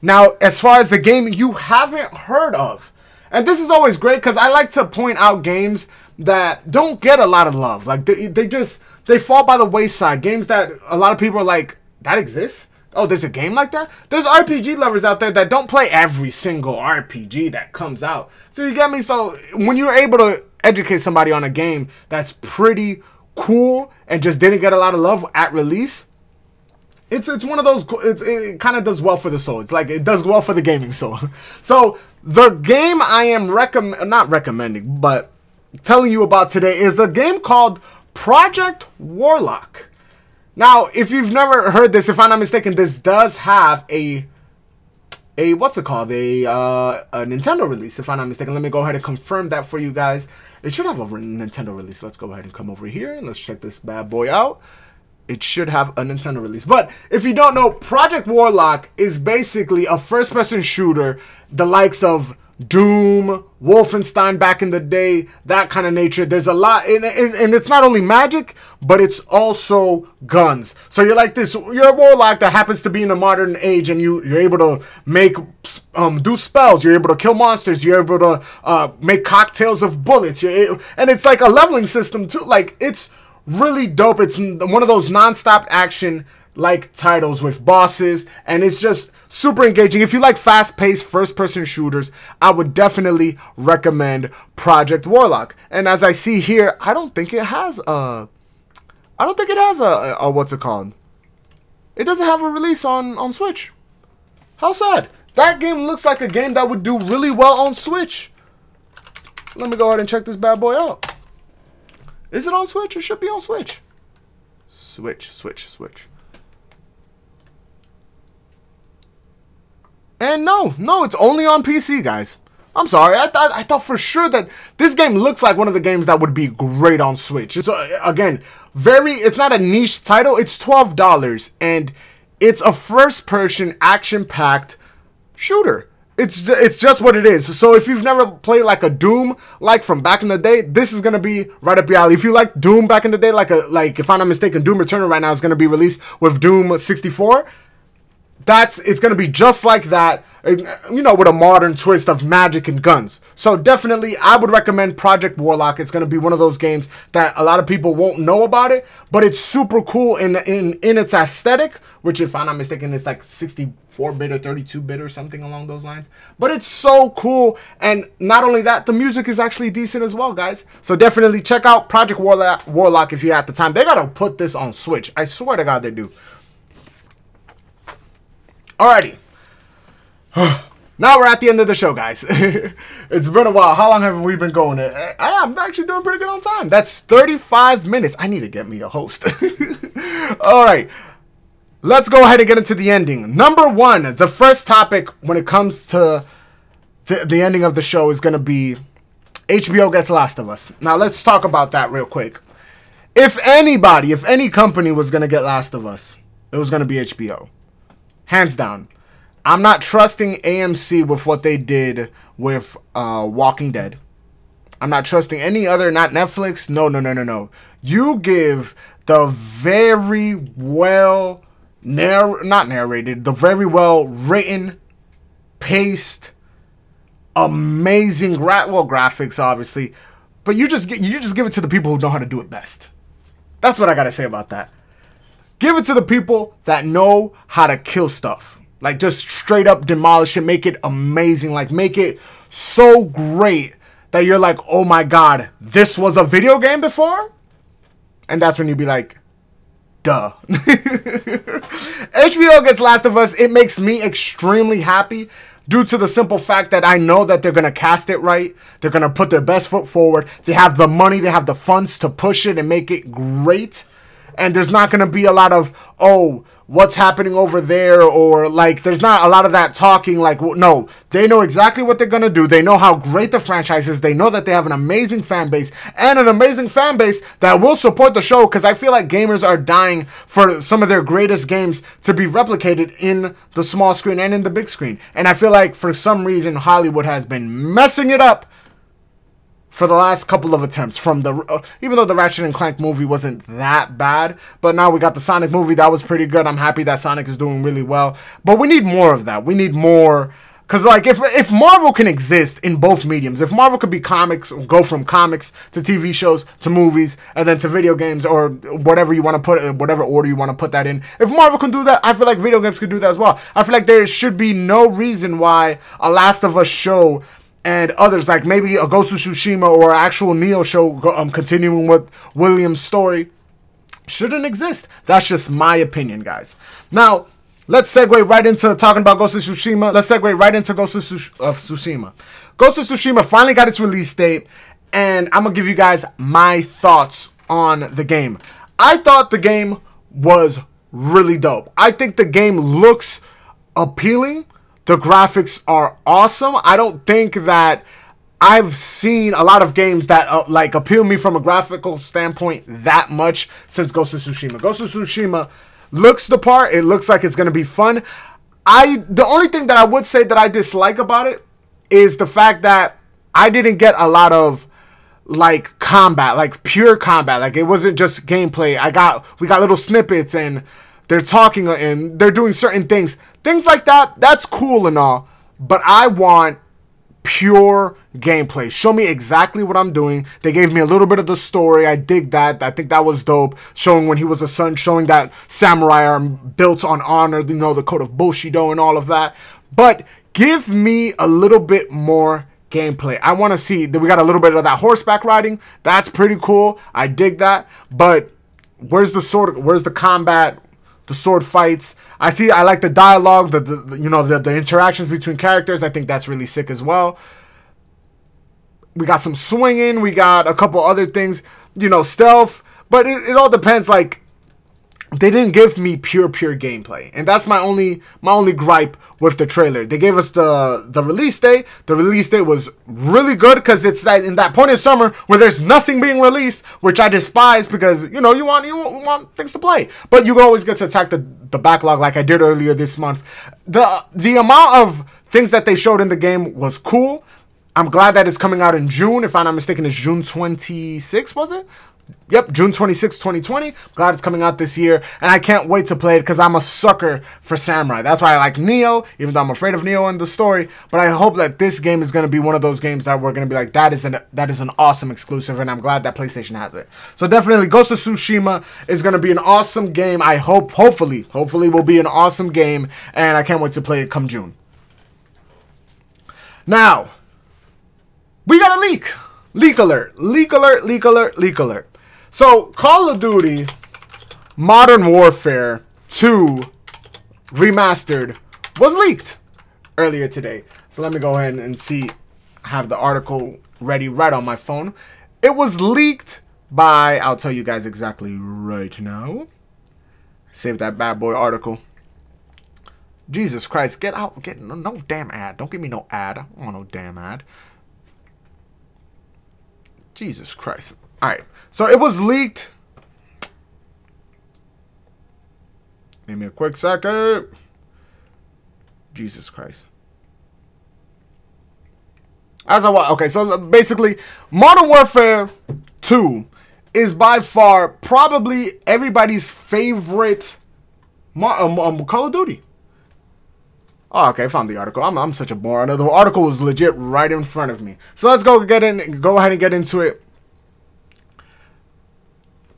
Now, as far as the game you haven't heard of, and this is always great because I like to point out games that don't get a lot of love. Like they, they just they fall by the wayside. Games that a lot of people are like, that exists. Oh, there's a game like that? There's RPG lovers out there that don't play every single RPG that comes out. So you get me? So when you're able to educate somebody on a game that's pretty cool and just didn't get a lot of love at release, it's it's one of those. It, it kind of does well for the soul. It's like it does well for the gaming soul. [laughs] So the game I am recommend not recommending, but telling you about today is a game called Project Warlock. Now, if you've never heard this, if I'm not mistaken, this does have a a what's it called a uh, a Nintendo release. If I'm not mistaken, let me go ahead and confirm that for you guys. It should have a Nintendo release. Let's go ahead and come over here and let's check this bad boy out it should have a Nintendo release. But if you don't know, Project Warlock is basically a first person shooter, the likes of Doom, Wolfenstein back in the day, that kind of nature. There's a lot, and, it's not only magic, but it's also guns. So you're like this, you're a warlock that happens to be in the modern age, and you you're able to make um do spells. You're able to kill monsters. You're able to uh make cocktails of bullets. You're and it's like a leveling system too. Like it's really dope. It's one of those non-stop action like titles with bosses and it's just super engaging. If you like fast-paced first-person shooters, I would definitely recommend Project Warlock. And as I see here, I don't think it has a I don't think it has a, a, a what's it called? It doesn't have a release on on Switch. How sad. That game looks like a game that would do really well on Switch. Let me go ahead and check this bad boy out. Is it on Switch? It should be on Switch. Switch, Switch, Switch. And no, no, it's only on PC, guys. I'm sorry. I thought I thought for sure that this game looks like one of the games that would be great on Switch. So uh, again, very it's not a niche title. It's $12 and it's a first-person action-packed shooter. It's it's just what it is. So if you've never played like a Doom like from back in the day, this is gonna be right up your alley. If you like Doom back in the day, like a like if I'm not mistaken, Doom Eternal right now is gonna be released with Doom 64. That's it's gonna be just like that you know with a modern twist of magic and guns. So definitely i would recommend project warlock. It's gonna be one of those games that a lot of people won't know about it but it's super cool in in in its aesthetic which if i'm not mistaken it's like 64-bit or 32-bit or something along those lines. But it's so cool and not only that the music is actually decent as well guys. So definitely check out project warlock warlock if you have the time. They gotta put this on switch. I swear to god they do Alrighty. [sighs] now we're at the end of the show, guys. [laughs] it's been a while. How long have we been going? Eh, eh, I, am actually doing pretty good on time. That's 35 minutes. I need to get me a host. [laughs] All right. Let's go ahead and get into the ending. Number one, the first topic when it comes to the, the ending of the show is going to be HBO gets Last of Us. Now, let's talk about that real quick. If anybody, if any company was going to get Last of Us, it was going to be HBO hands down. I'm not trusting AMC with what they did with uh, Walking Dead. I'm not trusting any other, not Netflix. No, no, no, no, no. You give the very well narr not narrated, the very well written, paced, amazing gra- well graphics, obviously, but you just get you just give it to the people who know how to do it best. That's what I gotta say about that. Give it to the people that know how to kill stuff. Like just straight up demolish it, make it amazing, like make it so great that you're like, "Oh my god, this was a video game before?" And that's when you'd be like, "Duh." [laughs] HBO gets Last of Us. It makes me extremely happy due to the simple fact that I know that they're going to cast it right. They're going to put their best foot forward. They have the money, they have the funds to push it and make it great and there's not going to be a lot of oh what's happening over there or like there's not a lot of that talking like no. They know exactly what they're going to do. They know how great the franchise is. They know that they have an amazing fan base and an amazing fan base that will support the show because i feel like gamers are dying for some of their greatest games to be replicated in the small screen and in the big screen. And i feel like for some reason hollywood has been messing it up for the last couple of attempts from the uh, even though the Ratchet and Clank movie wasn't that bad, but now we got the Sonic movie that was pretty good. I'm happy that Sonic is doing really well, but we need more of that. We need more cuz like if if Marvel can exist in both mediums, if Marvel could be comics, go from comics to TV shows to movies and then to video games or whatever you want to put whatever order you want to put that in. If Marvel can do that, I feel like video games could do that as well. I feel like there should be no reason why a Last of Us show and others like maybe a Ghost of Tsushima or actual Nioh show um, continuing with William's story shouldn't exist. That's just my opinion, guys. Now, let's segue right into talking about Ghost of Tsushima. Let's segue right into Ghost of, Tsushima. Ghost of Tsushima finally got its release date, and I'm gonna give you guys my thoughts on the game. I thought the game was really dope. I think the game looks appealing. The graphics are awesome. I don't think that I've seen a lot of games that uh, like appeal me from a graphical standpoint that much since Ghost of Tsushima. Ghost of Tsushima looks the part. It looks like it's gonna be fun. I the only thing that I would say that I dislike about it is the fact that I didn't get a lot of like combat, like pure combat. Like it wasn't just gameplay. I got we got little snippets and they're talking and they're doing certain things. Things like that, that's cool and all. But I want pure gameplay. Show me exactly what I'm doing. They gave me a little bit of the story. I dig that. I think that was dope. Showing when he was a son, showing that samurai are built on honor, you know, the code of Bushido and all of that. But give me a little bit more gameplay. I want to see that we got a little bit of that horseback riding. That's pretty cool. I dig that. But where's the sword? Where's the combat? The sword fights. I see. I like the dialogue, the, the you know the the interactions between characters. I think that's really sick as well. We got some swinging. We got a couple other things. You know, stealth. But it, it all depends. Like they didn't give me pure pure gameplay. And that's my only my only gripe with the trailer. They gave us the the release date. The release date was really good because it's that in that point in summer where there's nothing being released which i despise because you know you want you want things to play. But you always get to attack the the backlog like i did earlier this month. The the amount of things that they showed in the game was cool. I'm glad that it's coming out in june. If i'm not mistaken it's june 26 was it Yep, June 26, 2020. Glad it's coming out this year, and I can't wait to play it because I'm a sucker for Samurai. That's why I like Nioh, even though I'm afraid of Nioh in the story. But I hope that this game is going to be one of those games that we're going to be like, that is an that is an awesome exclusive, and I'm glad that PlayStation has it. So definitely, Ghost of Tsushima is going to be an awesome game. I hope, hopefully, hopefully, will be an awesome game, and I can't wait to play it come June. Now, we got a leak. Leak alert. Leak alert. Leak alert. Leak alert. So, Call of Duty Modern Warfare 2 Remastered was leaked earlier today. So, let me go ahead and see, have the article ready right on my phone. It was leaked by, I'll tell you guys exactly right now. Save that bad boy article. Jesus Christ, get out, get no, no damn ad. Don't give me no ad. I don't want no damn ad. Jesus Christ. All right. So it was leaked. Give me a quick second. Jesus Christ. As I was, okay, so basically, Modern Warfare 2 is by far probably everybody's favorite um, um, Call of Duty. Oh, okay, I found the article. I'm, I'm such a moron. The article was legit right in front of me. So let's go get in. Go ahead and get into it.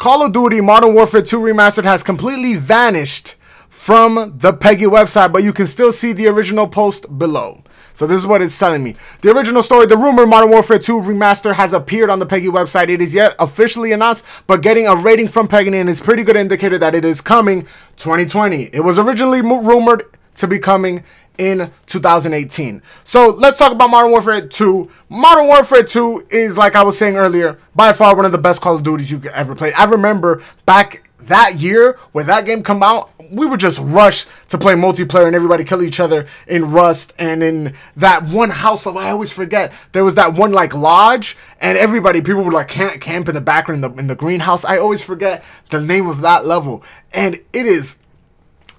Call of Duty Modern Warfare 2 Remastered has completely vanished from the PEGI website, but you can still see the original post below. So this is what it's telling me. The original story, the rumor Modern Warfare 2 Remaster has appeared on the PEGI website. It is yet officially announced, but getting a rating from PEGI is pretty good indicator that it is coming 2020. It was originally rumored to be coming in 2018. So let's talk about Modern Warfare 2. Modern Warfare 2 is, like I was saying earlier, by far one of the best Call of Duties you could ever play. I remember back that year when that game come out, we would just rush to play multiplayer and everybody kill each other in Rust and in that one house of I always forget there was that one like lodge and everybody people would like camp, camp in the background in the in the greenhouse. I always forget the name of that level and it is.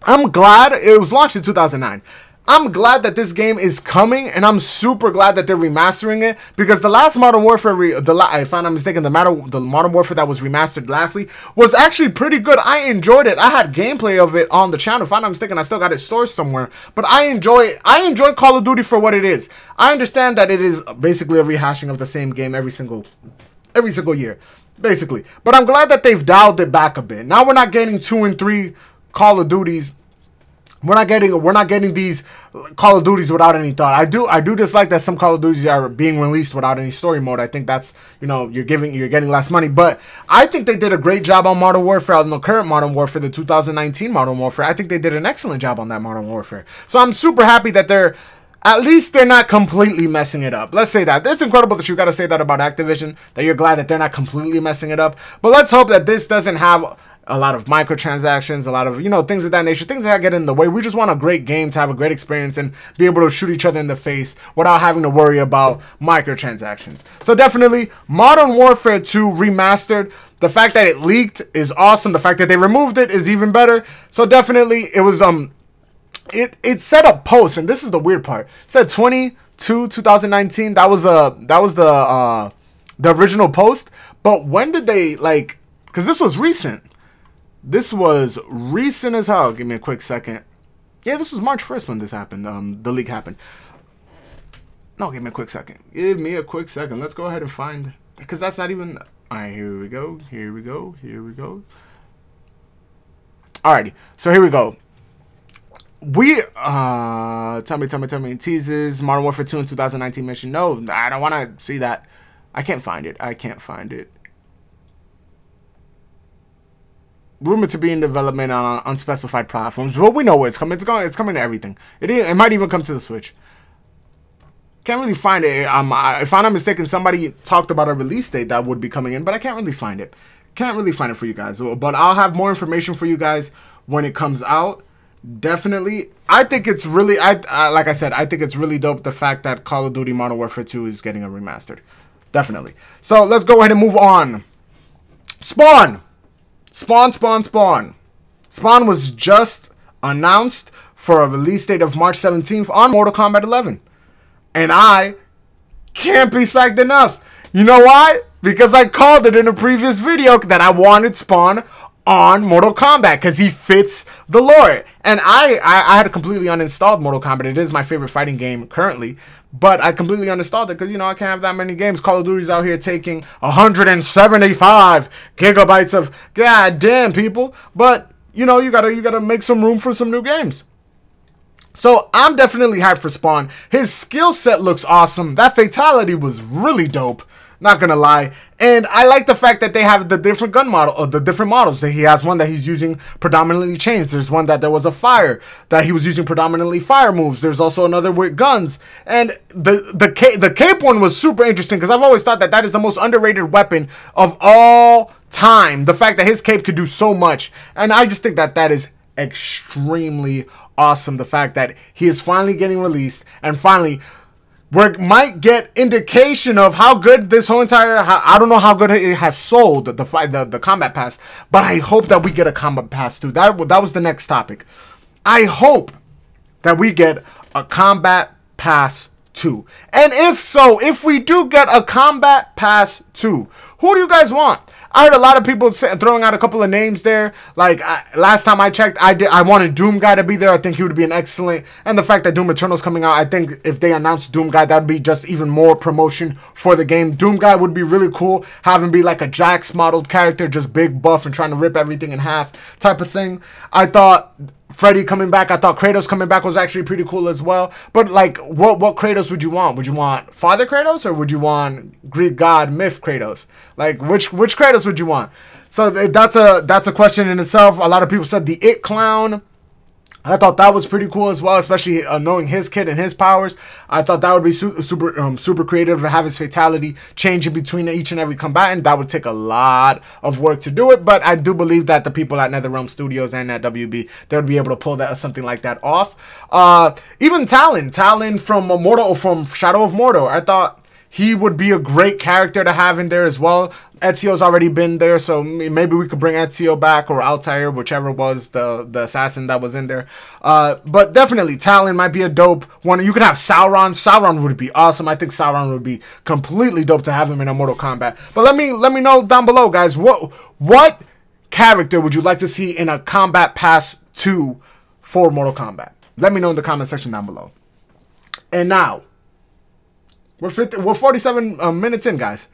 I'm glad it was launched in 2009. I'm glad that this game is coming, and I'm super glad that they're remastering it because the last Modern Warfare, re- the la- if I'm mistaken, the matter the Modern Warfare that was remastered lastly was actually pretty good. I enjoyed it. I had gameplay of it on the channel. If I'm not mistaken, I still got it stored somewhere. But I enjoy it. I enjoy Call of Duty for what it is. I understand that it is basically a rehashing of the same game every single every single year, basically. But I'm glad that they've dialed it back a bit. Now we're not getting two and three Call of Duties we're not getting we're not getting these Call of Duties without any thought. I do I do dislike that some Call of Duties are being released without any story mode. I think that's you know you're giving you're getting less money, but I think they did a great job on Modern Warfare on the current Modern Warfare, the 2019 Modern Warfare. I think they did an excellent job on that Modern Warfare. So I'm super happy that they're at least they're not completely messing it up. Let's say that. It's incredible that you got to say that about Activision, that you're glad that they're not completely messing it up. But let's hope that this doesn't have a lot of microtransactions, a lot of, you know, things of that nature, things that get in the way. We just want a great game to have a great experience and be able to shoot each other in the face without having to worry about microtransactions. So definitely Modern Warfare 2 remastered. The fact that it leaked is awesome. The fact that they removed it is even better. So definitely it was um it it set a post and this is the weird part. It said 22 2019. That was uh that was the uh the original post. But when did they like cuz this was recent. This was recent as hell. Give me a quick second. Yeah, this was March 1st when this happened. Um, the leak happened. No, give me a quick second. Give me a quick second. Let's go ahead and find because that's not even. All right, here we go. Here we go. Here we go. Alrighty, so here we go. We uh, tell me, tell me, tell me. Teases Modern Warfare 2 in 2019 mission. No, I don't want to see that. I can't find it. I can't find it. Rumored to be in development on unspecified platforms, but we know where it's coming. It's going. It's coming to everything. It it might even come to the Switch. Can't really find it. Um, I, if I'm not mistaken, somebody talked about a release date that would be coming in, but I can't really find it. Can't really find it for you guys. But I'll have more information for you guys when it comes out. Definitely, I think it's really. I like I said, I think it's really dope the fact that Call of Duty Modern Warfare 2 is getting a remastered. Definitely. So let's go ahead and move on. Spawn. Spawn, Spawn, Spawn. Spawn was just announced for a release date of March 17th on Mortal Kombat 11. And I can't be psyched enough. You know why? because I called it in a previous video that I wanted Spawn on Mortal Kombat because he fits the lore. And I, I, I had completely uninstalled Mortal Kombat. It is my favorite fighting game currently, but I completely uninstalled it because you know I can't have that many games. Call of Duty's out here taking 175 gigabytes of goddamn people, but you know you gotta you gotta make some room for some new games. So I'm definitely hyped for Spawn. His skill set looks awesome. That fatality was really dope. Not gonna lie, and I like the fact that they have the different gun model, or uh, the different models. That he has one that he's using predominantly chains. There's one that there was a fire that he was using predominantly fire moves. There's also another with guns, and the the cape the cape one was super interesting because I've always thought that that is the most underrated weapon of all time. The fact that his cape could do so much, and I just think that that is extremely awesome. The fact that he is finally getting released and finally we might get indication of how good this whole entire I don't know how good it has sold the fight the, the combat pass, but I hope that we get a combat pass too. That that was the next topic. I hope that we get a combat pass 2. And if so, if we do get a combat pass 2, who do you guys want? I heard a lot of people throwing out a couple of names there. Like I, last time I checked, I did. I wanted Doom Guy to be there. I think he would be an excellent. And the fact that Doom Eternal's coming out, I think if they announce Doom Guy, that'd be just even more promotion for the game. Doom Guy would be really cool. Having be like a Jax modeled character, just big buff and trying to rip everything in half type of thing. I thought Freddy coming back. I thought Kratos coming back was actually pretty cool as well. But like, what what Kratos would you want? Would you want Father Kratos or would you want Greek god myth Kratos? Like, which which Kratos would you want? So that's a that's a question in itself. A lot of people said the It Clown. I thought that was pretty cool as well, especially uh, knowing his kid and his powers. I thought that would be su- super um, super creative to have his fatality change in between each and every combatant. That would take a lot of work to do it, but I do believe that the people at NetherRealm Studios and at WB they would be able to pull that something like that off. Uh, even Talon, Talon from Mortal from Shadow of Mordor, I thought he would be a great character to have in there as well. Ezio's already been there, so maybe we could bring Ezio back or Altair, whichever was the the assassin that was in there. Uh, but definitely, Talon might be a dope one. You could have Sauron. Sauron would be awesome. I think Sauron would be completely dope to have him in a Mortal Kombat. But let me let me know down below, guys. What what character would you like to see in a Combat Pass 2 for Mortal Kombat? Let me know in the comment section down below. And now we're 50, we're 47 uh, minutes in, guys.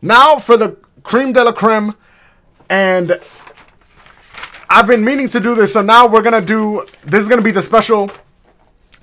Now for the cream de la creme, and I've been meaning to do this, so now we're gonna do. This is gonna be the special.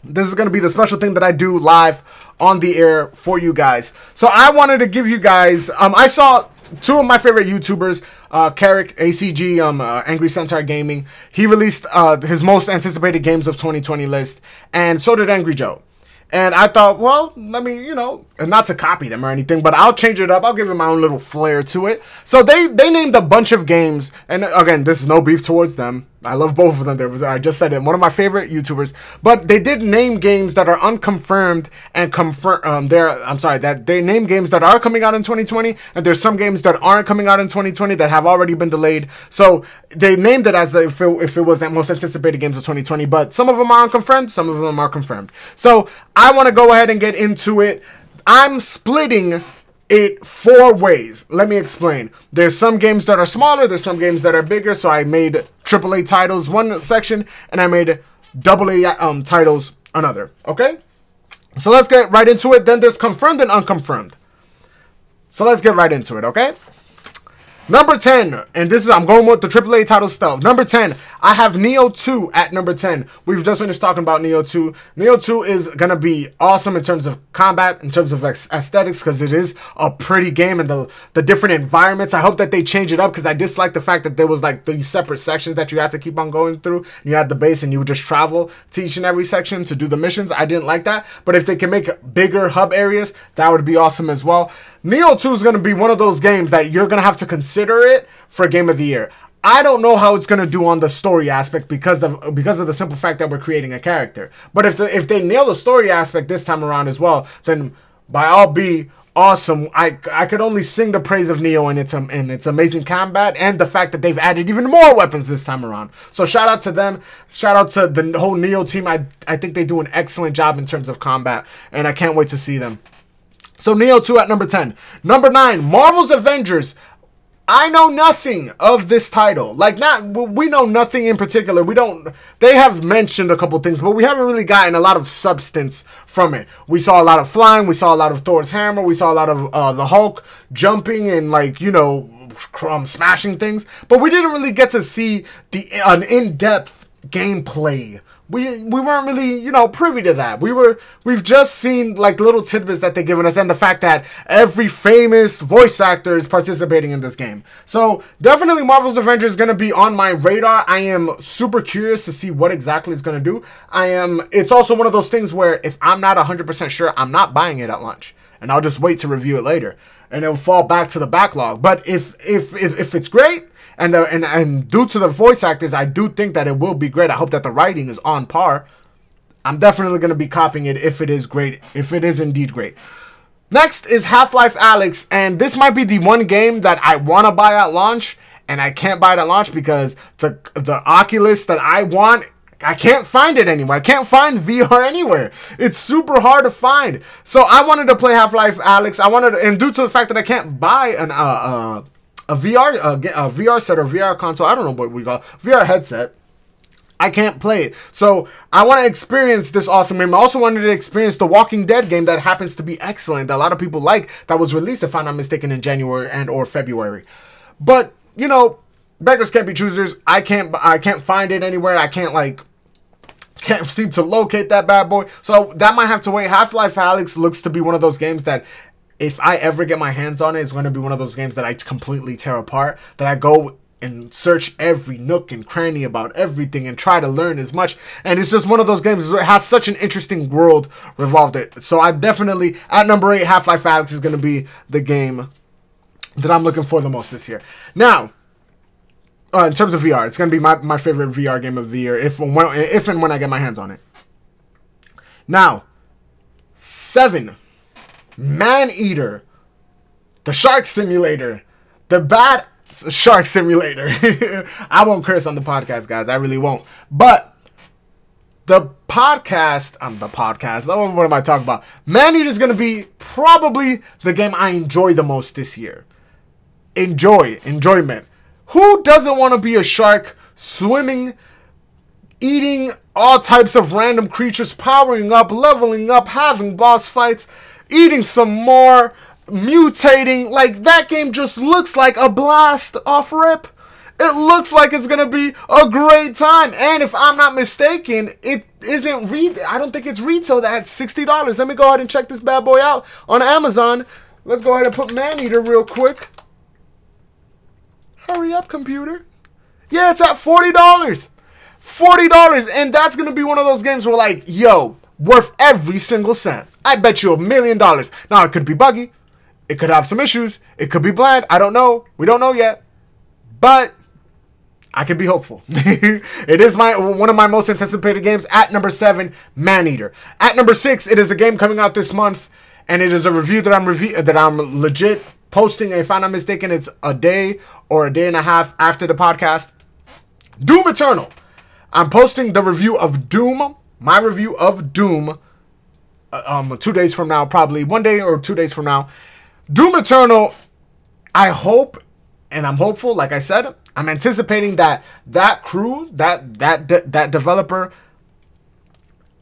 This is gonna be the special thing that I do live on the air for you guys. So I wanted to give you guys. Um, I saw two of my favorite YouTubers, uh, Karak, ACG, um, uh, Angry Centaur Gaming. He released uh, his most anticipated games of 2020 list, and so did Angry Joe. And I thought, well, let me, you know, and not to copy them or anything, but I'll change it up. I'll give it my own little flair to it. So they they named a bunch of games, and again, this is no beef towards them. I love both of them. There was I just said it. One of my favorite YouTubers, but they did name games that are unconfirmed and confirm. Um, there. I'm sorry that they name games that are coming out in 2020, and there's some games that aren't coming out in 2020 that have already been delayed. So they named it as the, if it, if it was the most anticipated games of 2020. But some of them are unconfirmed, some of them are confirmed. So I want to go ahead and get into it. I'm splitting it four ways. Let me explain. There's some games that are smaller, there's some games that are bigger. So I made AAA titles one section, and I made AA um, titles another. Okay? So let's get right into it. Then there's confirmed and unconfirmed. So let's get right into it, okay? Number 10, and this is, I'm going with the AAA title stuff. Number 10, I have Nioh 2 at number 10. We've just finished talking about Nioh 2. Nioh 2 is going to be awesome in terms of combat, in terms of aesthetics, because it is a pretty game and the, the different environments. I hope that they change it up because I dislike the fact that there was like these separate sections that you had to keep on going through. You had the base and you would just travel to each and every section to do the missions. I didn't like that. But if they can make bigger hub areas, that would be awesome as well. Nioh 2 is going to be one of those games that you're going to have to consider it for Game of the Year. I don't know how it's gonna do on the story aspect because of because of the simple fact that we're creating a character. But if the, if they nail the story aspect this time around as well, then by all be awesome. I I could only sing the praise of Nioh and its um, and its amazing combat and the fact that they've added even more weapons this time around. So shout out to them. Shout out to the whole Nioh team. I I think they do an excellent job in terms of combat, and I can't wait to see them. So Nioh 2 at number 10. Number 9, Marvel's Avengers. I know nothing of this title. Like not we know nothing in particular. We don't they have mentioned a couple things, but we haven't really gotten a lot of substance from it. We saw a lot of flying, we saw a lot of Thor's hammer, we saw a lot of uh, the Hulk jumping and like, you know, um, smashing things, but we didn't really get to see the an in-depth gameplay we we weren't really you know privy to that. We were we've just seen like little tidbits that they're giving us and the fact that every famous voice actor is participating in this game. So definitely marvel's avengers is to be on my radar. I am super curious to see what exactly it's to do. I am it's also one of those things where if i'm not 100% sure i'm not buying it at lunch, and i'll just wait to review it later. And it'll fall back to the backlog. But if if if, if it's great and the and and due to the voice actors, I do think that it will be great. I hope that the writing is on par. I'm definitely gonna be copying it if it is great, if it is indeed great. Next is Half-Life Alyx, and this might be the one game that I wanna buy at launch, and I can't buy it at launch because the the Oculus that I want I can't find it anywhere. I can't find VR anywhere. It's super hard to find. So I wanted to play Half Life Alyx. I wanted, to, and due to the fact that I can't buy an uh, uh a VR a, a VR set or VR console. I don't know what we got VR headset. I can't play it. So I want to experience this awesome game. I also wanted to experience the Walking Dead game that happens to be excellent. That a lot of people like that was released, if I'm not mistaken, in January and or February. But you know, beggars can't be choosers. I can't. I can't find it anywhere. I can't like. Can't [laughs] seem to locate that bad boy. So that might have to wait. Half Life Alyx looks to be one of those games that if I ever get my hands on it, it's going to be one of those games that I completely tear apart. That I go and search every nook and cranny about everything and try to learn as much. And it's just one of those games. It has such an interesting world revolved it. So I definitely at number eight, Half Life Alyx is going to be the game that I'm looking for the most this year. Now. Uh, in terms of VR, it's gonna be my, my favorite VR game of the year if when, if and when I get my hands on it. Now, seven Maneater, the Shark Simulator, the Bad Shark Simulator. [laughs] I won't curse on the podcast, guys. I really won't. But the podcast, I'm um, the podcast. Oh, what am I talking about? Man Eater is going to be probably the game I enjoy the most this year. Enjoy, enjoyment. Who doesn't want to be a shark swimming, eating all types of random creatures, powering up, leveling up, having boss fights? Eating some more, mutating. Like that game just looks like a blast off rip. It looks like it's gonna be a great time. And if I'm not mistaken, it isn't re I don't think it's retailed at $60. Let me go ahead and check this bad boy out on Amazon. Let's go ahead and put Man Eater real quick. Hurry up, computer. Yeah, it's at $40. $40. And that's gonna be one of those games where like, yo, worth every single cent. I bet you a million dollars. Now, it could be buggy. It could have some issues. It could be bland. I don't know. We don't know yet. But I can be hopeful. [laughs] it is my one of my most anticipated games at number seven, Maneater. At number six, it is a game coming out this month, and it is a review that I'm review that I'm legit posting. If I'm not mistaken, it's a day or a day and a half after the podcast. Doom Eternal. I'm posting the review of Doom my review of Doom uh, um two days from now, probably one day or two days from now. Doom Eternal, I hope and I'm hopeful, like I said, I'm anticipating that that crew, that that de- that developer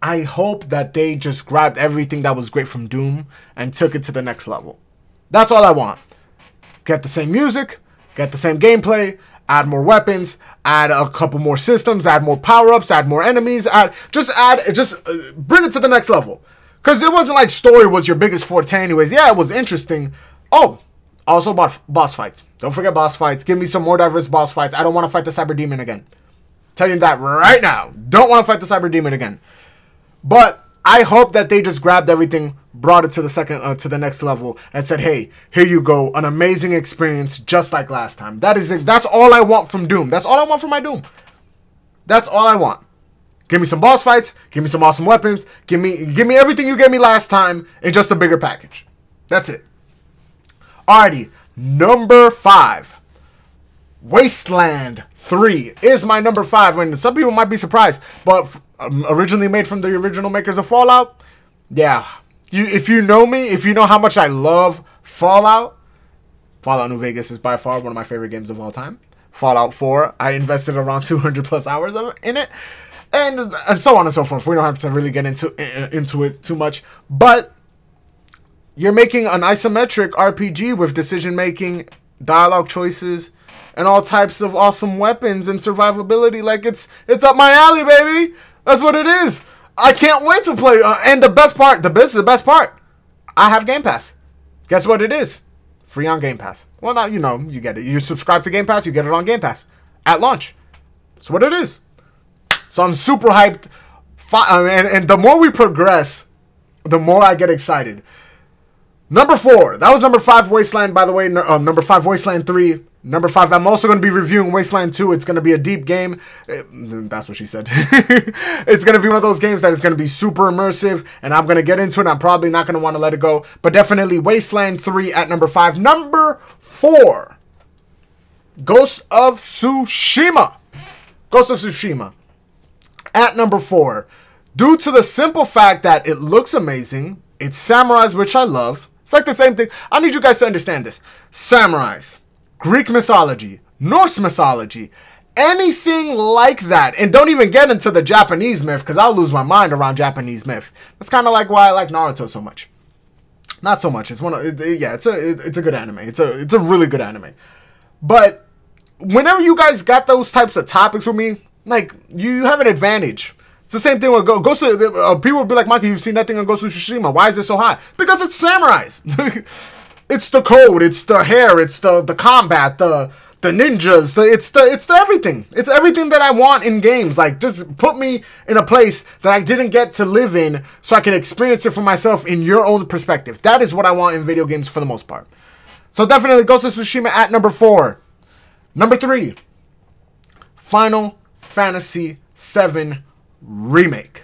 I hope that they just grabbed everything that was great from Doom and took it to the next level. That's all I want. Get the same music, get the same gameplay, add more weapons, add a couple more systems, add more power-ups, add more enemies, add just add just uh, bring it to the next level. Cuz it wasn't like story was your biggest forte anyways. Yeah, it was interesting. Oh, also about boss fights. Don't forget boss fights. Give me some more diverse boss fights. I don't want to fight the Cyber Demon again. Tell you that right now. Don't want to fight the Cyber Demon again. But I hope that they just grabbed everything brought it to the second uh, to the next level and said hey here you go an amazing experience just like last time. That is it. That's all i want from doom. That's all i want from my doom. That's all i want. Give me some boss fights. Give me some awesome weapons. Give me give me everything you gave me last time in just a bigger package. That's it. Alrighty. Number five. Wasteland 3 is my number five and some people might be surprised but um, originally made from the original makers of fallout yeah You, if you know me, if you know how much I love Fallout, Fallout New Vegas is by far one of my favorite games of all time. Fallout 4, I invested around 200 plus hours of, in it, and and so on and so forth. We don't have to really get into into it too much, but you're making an isometric RPG with decision making, dialogue choices, and all types of awesome weapons and survivability. Like it's it's up my alley, baby. That's what it is. I can't wait to play. Uh, and the best part, the best, the best part, I have Game Pass. Guess what it is? Free on Game Pass. Well, now you know you get it. You subscribe to Game Pass, you get it on Game Pass at launch. That's what it is. So I'm super hyped. and, and the more we progress, the more I get excited. Number four. That was number five, Wasteland, by the way. Uh, number five, Wasteland 3. Number five, I'm also going to be reviewing Wasteland 2. It's going to be a deep game. It, that's what she said. [laughs] it's going to be one of those games that is going to be super immersive, and I'm going to get into it. I'm probably not going to want to let it go, but definitely Wasteland 3 at number five. Number four, Ghost of Tsushima. Ghost of Tsushima at number four. Due to the simple fact that it looks amazing, it's samurais, which I love. It's like the same thing. I need you guys to understand this. Samurais Greek mythology, Norse mythology, anything like that. And don't even get into the Japanese myth because I'll lose my mind around Japanese myth. That's kind of like why I like Naruto so much. Not so much. It's one of it, yeah. It's a it, it's a good anime. It's a it's a really good anime. But whenever you guys got those types of topics with me, like you have an advantage. It's the same thing with Ghost. Of, uh, people will be like, Mikey, you've seen nothing on Ghost of Tsushima. Why is it so high? Because it's samurais. [laughs] It's the code. It's the hair. It's the the combat. The the ninjas. The it's the it's the everything. It's everything that I want in games. Like just put me in a place that I didn't get to live in, so I can experience it for myself in your own perspective. That is what I want in video games for the most part. So definitely Ghost of Tsushima at number four. Number three. Final Fantasy VII Remake.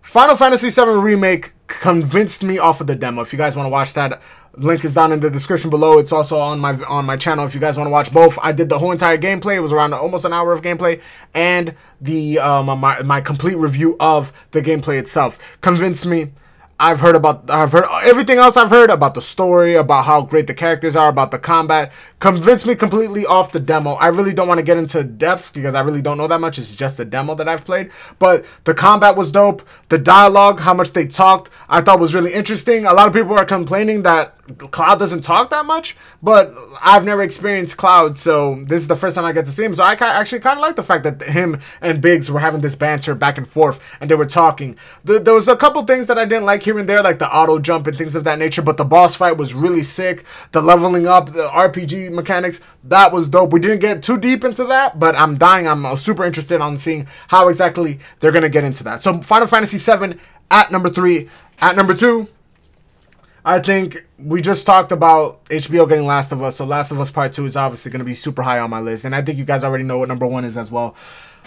Final Fantasy VII Remake convinced me off of the demo. If you guys want to watch that, link is down in the description below. It's also on my on my channel if you guys want to watch both. I did the whole entire gameplay. It was around almost an hour of gameplay and the um, my my complete review of the gameplay itself convinced me I've heard about I've heard everything else I've heard about the story, about how great the characters are, about the combat. Convinced me completely off the demo. I really don't want to get into depth because I really don't know that much. It's just a demo that I've played. But the combat was dope. The dialogue, how much they talked, I thought was really interesting. A lot of people are complaining that Cloud doesn't talk that much, but I've never experienced Cloud, so this is the first time I get to see him. So I actually kind of like the fact that him and Biggs were having this banter back and forth, and they were talking. The, there was a couple things that I didn't like here and there, like the auto jump and things of that nature, but the boss fight was really sick. The leveling up, the RPG mechanics, that was dope. We didn't get too deep into that, but I'm dying. I'm uh, super interested on seeing how exactly they're gonna get into that. So Final Fantasy VII at number three. At number two, I think we just talked about HBO getting Last of Us, so Last of Us Part 2 is obviously going to be super high on my list, and I think you guys already know what number one is as well.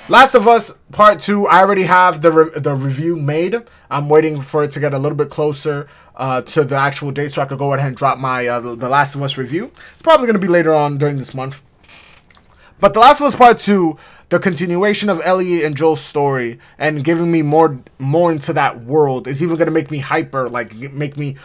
Last of Us Part 2, I already have the, re- the review made. I'm waiting for it to get a little bit closer uh, to the actual date so I could go ahead and drop my uh, The Last of Us review. It's probably going to be later on during this month. But The Last of Us Part 2, the continuation of Ellie and Joel's story and giving me more more into that world is even going to make me hyper, like make me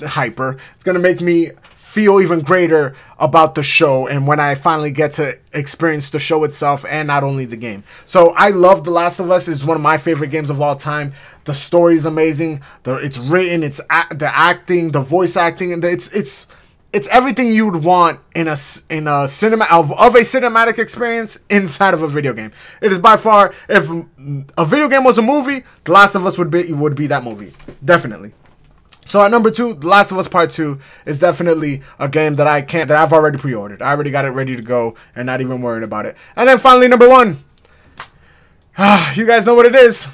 hyper. It's gonna make me feel even greater about the show and when I finally get to experience the show itself and not only the game. So I love The Last of Us. It's one of my favorite games of all time. The story is amazing. The, it's written, it's the acting, the voice acting, and it's it's it's everything you would want in a in a cinema of, of a cinematic experience inside of a video game. It is by far if a video game was a movie, The Last of Us would be would be that movie. Definitely. So at number two, The Last of Us Part Two is definitely a game that I can't that I've already pre-ordered. I already got it ready to go and not even worrying about it. And then finally, number one. [sighs] you guys know what it is.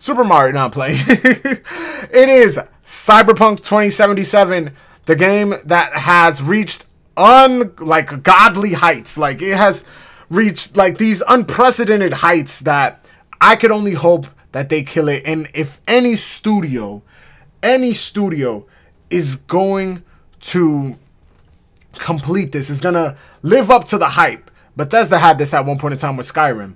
Super Mario not playing. [laughs] it is Cyberpunk 2077, the game that has reached un like godly heights. Like it has reached like these unprecedented heights that I could only hope that they kill it. And if any studio any studio is going to complete this, is gonna live up to the hype. Bethesda had this at one point in time with Skyrim.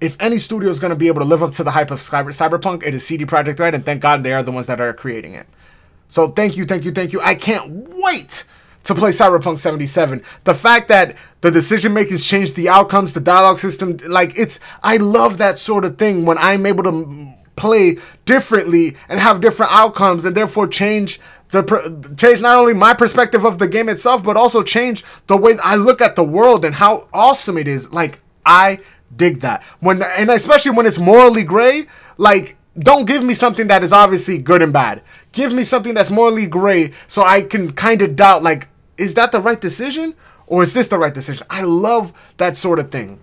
if any studio is going to be able to live up to the hype of Cyber- Cyberpunk, it is CD Projekt Red, and thank God they are the ones that are creating it. So thank you, thank you, thank you. I can't wait to play Cyberpunk 77. The fact that the decision makers changed the outcomes, the dialogue system, like it's, I love that sort of thing when I'm able to play differently and have different outcomes and therefore change the change not only my perspective of the game itself but also change the way I look at the world and how awesome it is. Like I dig that. When and especially when it's morally gray like don't give me something that is obviously good and bad. Give me something that's morally gray so I can kind of doubt like is that the right decision or is this the right decision? I love that sort of thing.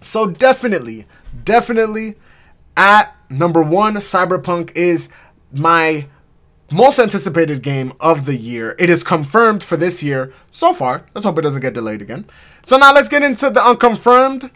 So definitely definitely at number 1 Cyberpunk is my most anticipated game of the year. It is confirmed for this year so far. Let's hope it doesn't get delayed again. So now let's get into the unconfirmed.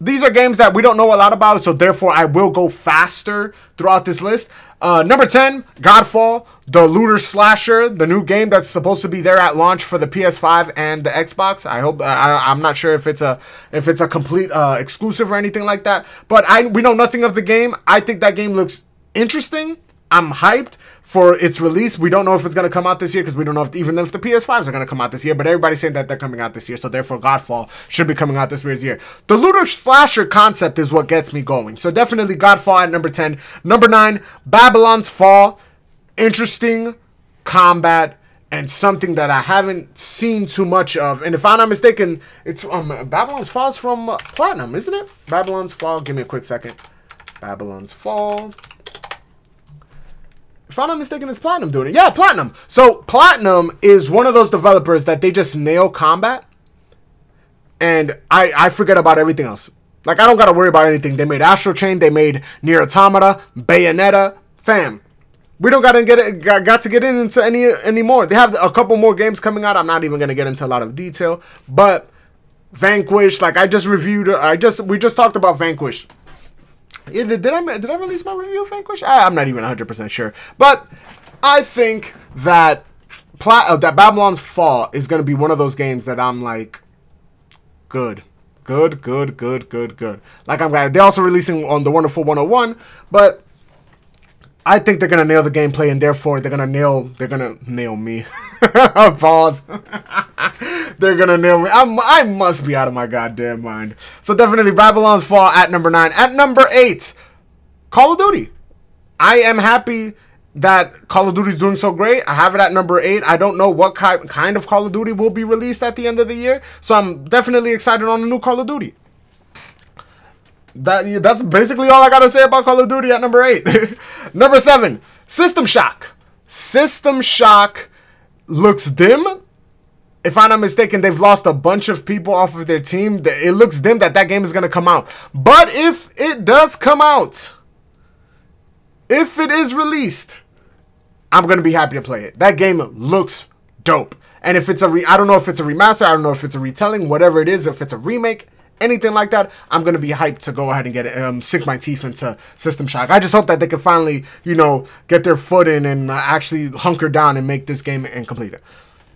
These are games that we don't know a lot about, so therefore I will go faster throughout this list. Uh, number 10, Godfall, the looter slasher, the new game that's supposed to be there at launch for the PS5 and the Xbox. I hope I, am not sure if it's a if it's a complete uh, exclusive or anything like that, but I we know nothing of the game. I think that game looks interesting. I'm hyped for its release. We don't know if it's to come out this year because we don't know if even if the PS5s are to come out this year. But everybody's saying that they're coming out this year, so therefore Godfall should be coming out this year's year. The looter slasher concept is what gets me going. So definitely Godfall at number ten. Number nine, Babylon's Fall. Interesting combat and something that I haven't seen too much of. And if I'm not mistaken, it's um Babylon's Fall from Platinum, isn't it? Babylon's Fall. Give me a quick second. Babylon's Fall. If I'm not mistaken, it's Platinum doing it. Yeah, Platinum. So Platinum is one of those developers that they just nail combat, and I I forget about everything else. Like I don't gotta worry about anything. They made Astral Chain, they made Nier Automata, Bayonetta, fam. We don't gotta get got to get into any anymore. They have a couple more games coming out. I'm not even gonna get into a lot of detail, but Vanquish, like I just reviewed, I just we just talked about Vanquish yeah, did I did I release my review of Vanquish? I, am not even 100 percent sure, but I think that Pla- uh, that Babylon's Fall is going to be one of those games that I'm like, good, good, good, good, good, good. Like I'm glad they're also releasing on the Wonderful 101, but I think they're gonna nail the gameplay, and therefore they're gonna nail. They're gonna nail me. [laughs] Pause. [laughs] they're gonna nail me. I'm, I must be out of my goddamn mind. So definitely Babylon's Fall at number nine. At number eight, Call of Duty. I am happy that Call of Duty is doing so great. I have it at number eight. I don't know what kind kind of Call of Duty will be released at the end of the year, so I'm definitely excited on the new Call of Duty that that's basically all I gotta say about Call of Duty at number eight. [laughs] number seven, System Shock. System Shock looks dim. If I'm not mistaken, they've lost a bunch of people off of their team. It looks dim that that game is gonna come out. But if it does come out, if it is released, I'm gonna be happy to play it. That game looks dope. And if it's a re, I don't know if it's a remaster, I don't know if it's a retelling, whatever it is, if it's a remake, anything like that, I'm gonna be hyped to go ahead and get it, um, sink my teeth into System Shock. I just hope that they can finally, you know, get their foot in and uh, actually hunker down and make this game and complete it.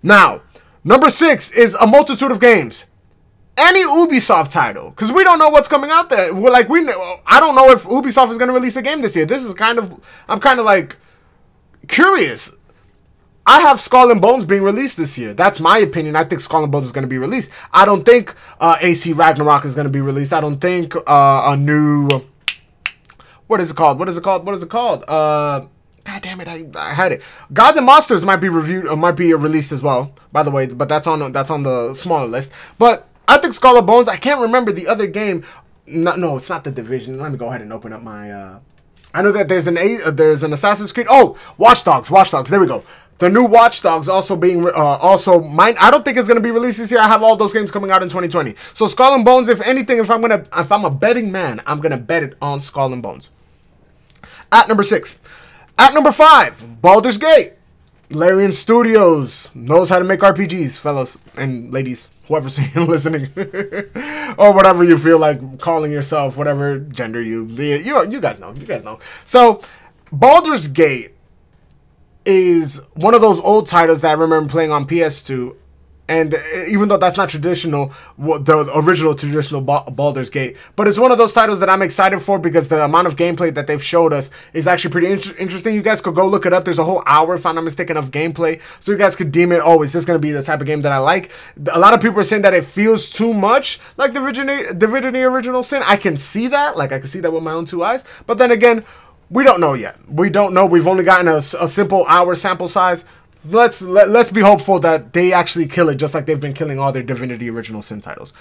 Now, number six is a multitude of games. Any Ubisoft title, because we don't know what's coming out there. We're like we, know, I don't know if Ubisoft is gonna release a game this year. This is kind of, I'm kind of like curious I have Skull and Bones being released this year. That's my opinion. I think Skull and Bones is going to be released. I don't think uh, AC Ragnarok is going to be released. I don't think uh, a new. What is it called? What is it called? What is it called? Uh, God damn it! I, I had it. Gods and Monsters might be reviewed, or might be released as well. By the way, but that's on that's on the smaller list. But I think Skull and Bones. I can't remember the other game. No, no, it's not the Division. Let me go ahead and open up my. Uh, I know that there's an a uh, there's an Assassin's Creed. Oh, Watch Dogs. Watch Dogs. There we go. The new Watch Dogs also being uh, also mine. I don't think it's gonna be released this year. I have all those games coming out in 2020. So Skull and Bones, if anything, if I'm gonna if I'm a betting man, I'm gonna bet it on Skull and Bones. At number six, at number five, Baldur's Gate. Larian Studios knows how to make RPGs, fellas and ladies, whoever's [laughs] listening, or whatever you feel like calling yourself, whatever gender you you you guys know, you guys know. So, Baldur's Gate is one of those old titles that I remember playing on PS2. and uh, even though that's not traditional, what the original traditional Baldur's Gate, but it's one of those titles that I'm excited for because the amount of gameplay that they've showed us is actually pretty inter- interesting. You guys could go look it up. There's a whole hour, if I'm not mistaken, of gameplay, so you guys could deem it. Oh, is this going to be the type of game that I like? A lot of people are saying that it feels too much like the Divinity, Divinity Original Sin. I can see that, like I can see that with my own two eyes. But then again, we don't know yet. We don't know. We've only gotten a, a simple hour sample size let's let, let's be hopeful that they actually kill it just like they've been killing all their Divinity Original Sin titles.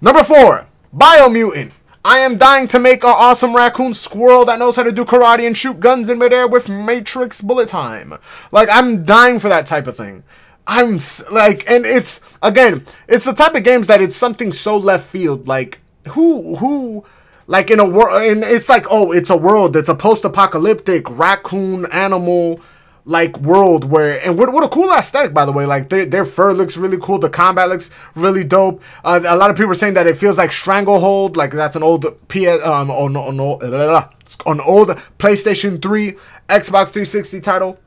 Number four, Biomutant. I am dying to make an awesome raccoon squirrel that knows how to do karate and shoot guns in midair with Matrix bullet time. Like I'm dying for that type of thing. I'm like, and it's again, it's the type of games that it's something so left field. Like who who like in a world, and it's like oh, it's a world that's a post-apocalyptic raccoon animal like world where and what, what a cool aesthetic by the way. Like their, their fur looks really cool. The combat looks really dope. Uh, a lot of people are saying that it feels like stranglehold. Like that's an old ps um oh, no, no, an old playstation 3 xbox 360 title.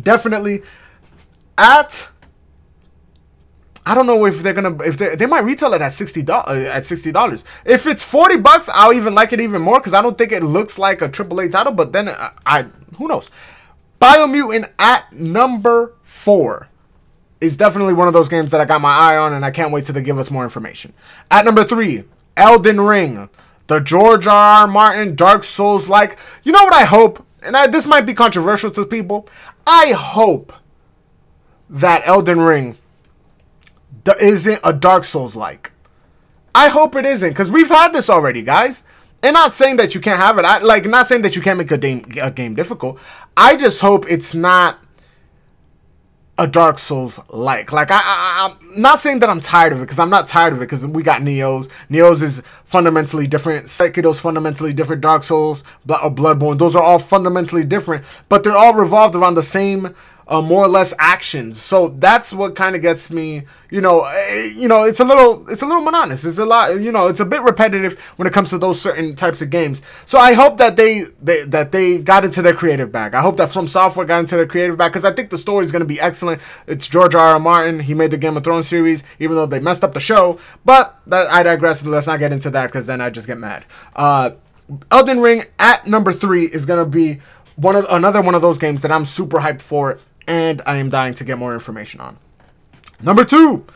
Definitely at I don't know if they're gonna if they they might retail it at sixty dollars uh, at sixty dollars. If it's forty bucks, I'll even like it even more because I don't think it looks like a AAA title. But then I, I who knows. Biomutant at number four is definitely one of those games that I got my eye on, and I can't wait they give us more information. At number three, Elden Ring, the George R. R. Martin Dark Souls like. You know what I hope, and I, this might be controversial to people. I hope that Elden Ring isn't a Dark Souls like. I hope it isn't, because we've had this already, guys. And not saying that you can't have it. I like not saying that you can't make a game a game difficult. I just hope it's not a Dark Souls like. Like I, I am not saying that I'm tired of it because I'm not tired of it because we got Nioh's. Nioh's is fundamentally different. Sekiro's fundamentally different. Dark Souls, Bloodborne, those are all fundamentally different, but they're all revolved around the same uh, more or less actions. So that's what kind of gets me, you know, uh, you know, it's a little, it's a little monotonous. It's a lot, you know, it's a bit repetitive when it comes to those certain types of games. So I hope that they, they that they got into their creative bag. I hope that From Software got into their creative bag because I think the story is going to be excellent. It's George R. R. Martin. He made the Game of Thrones series, even though they messed up the show. But that, I digress. Let's not get into that because then I just get mad. Uh, Elden Ring at number three is gonna be one of another one of those games that I'm super hyped for and I am dying to get more information on. Number two,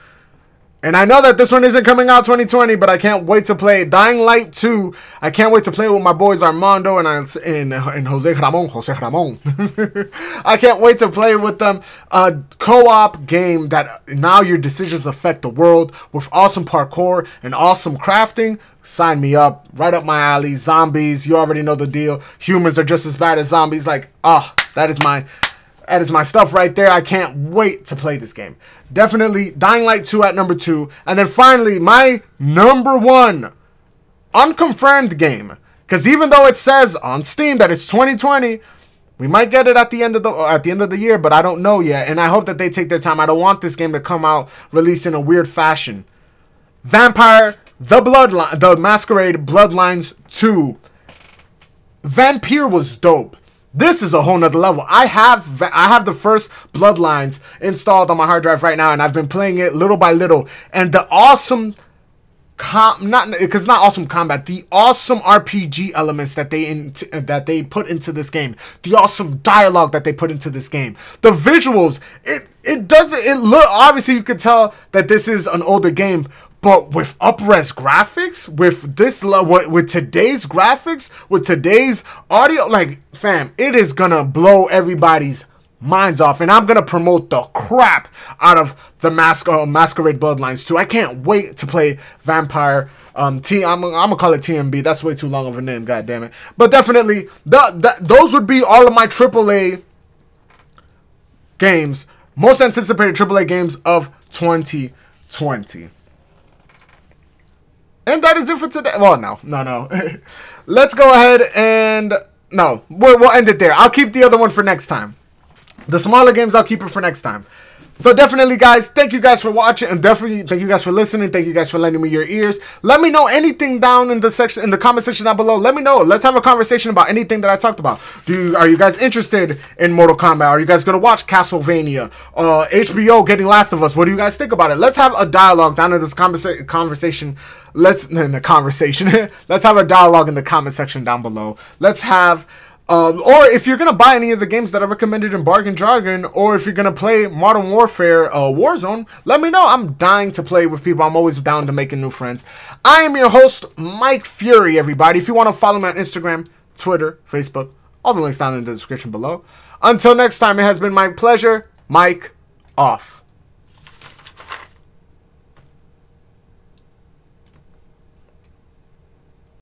and I know that this one isn't coming out 2020, but I can't wait to play Dying Light 2. I can't wait to play with my boys Armando and and, and Jose Ramon. Jose Ramon. [laughs] I can't wait to play with them. A co-op game that now your decisions affect the world with awesome parkour and awesome crafting. Sign me up. Right up my alley. Zombies. You already know the deal. Humans are just as bad as zombies. Like, ah, oh, that is my that is my stuff right there. I can't wait to play this game. Definitely Dying Light 2 at number 2. And then finally, my number one unconfirmed game. Because even though it says on Steam that it's 2020, we might get it at the end of the at the end of the year, but I don't know yet. And I hope that they take their time. I don't want this game to come out released in a weird fashion. Vampire the Bloodline the Masquerade Bloodlines 2. Vampire was dope. This is a whole nother level. I have I have the first Bloodlines installed on my hard drive right now, and I've been playing it little by little. And the awesome com not because not awesome combat, the awesome RPG elements that they in, that they put into this game, the awesome dialogue that they put into this game, the visuals. It it doesn't it look obviously you could tell that this is an older game, but with upres graphics, with this level, with today's graphics, with today's audio, like fam, it is gonna blow everybody's minds off, and I'm gonna promote the crap out of the Mas- uh, Masquerade Bloodlines too. I can't wait to play Vampire. Um, T. I'm, I'm gonna call it TMB. That's way too long of a name. God damn it. But definitely, the, the, those would be all of my AAA games, most anticipated AAA games of 2020. And that is it for today. Well, no, no, no. [laughs] Let's go ahead and no, we'll, we'll end it there. I'll keep the other one for next time. The smaller games, I'll keep it for next time. So definitely, guys, thank you guys for watching, and definitely thank you guys for listening. Thank you guys for lending me your ears. Let me know anything down in the section, in the comment section down below. Let me know. Let's have a conversation about anything that I talked about. Do you, are you guys interested in Mortal Kombat? Are you guys gonna watch Castlevania? Uh, HBO getting Last of Us. What do you guys think about it? Let's have a dialogue down in this conversa- conversation. Let's [laughs] in the conversation. [laughs] Let's have a dialogue in the comment section down below. Let's have um, or if you're gonna buy any of the games that I recommended in Bargain Jargon, or if you're gonna play Modern Warfare uh, Warzone, let me know. I'm dying to play with people. I'm always down to making new friends. I am your host, Mike Fury. Everybody, if you want to follow me on Instagram, Twitter, Facebook, all the links down in the description below. Until next time, it has been my pleasure. Mike off.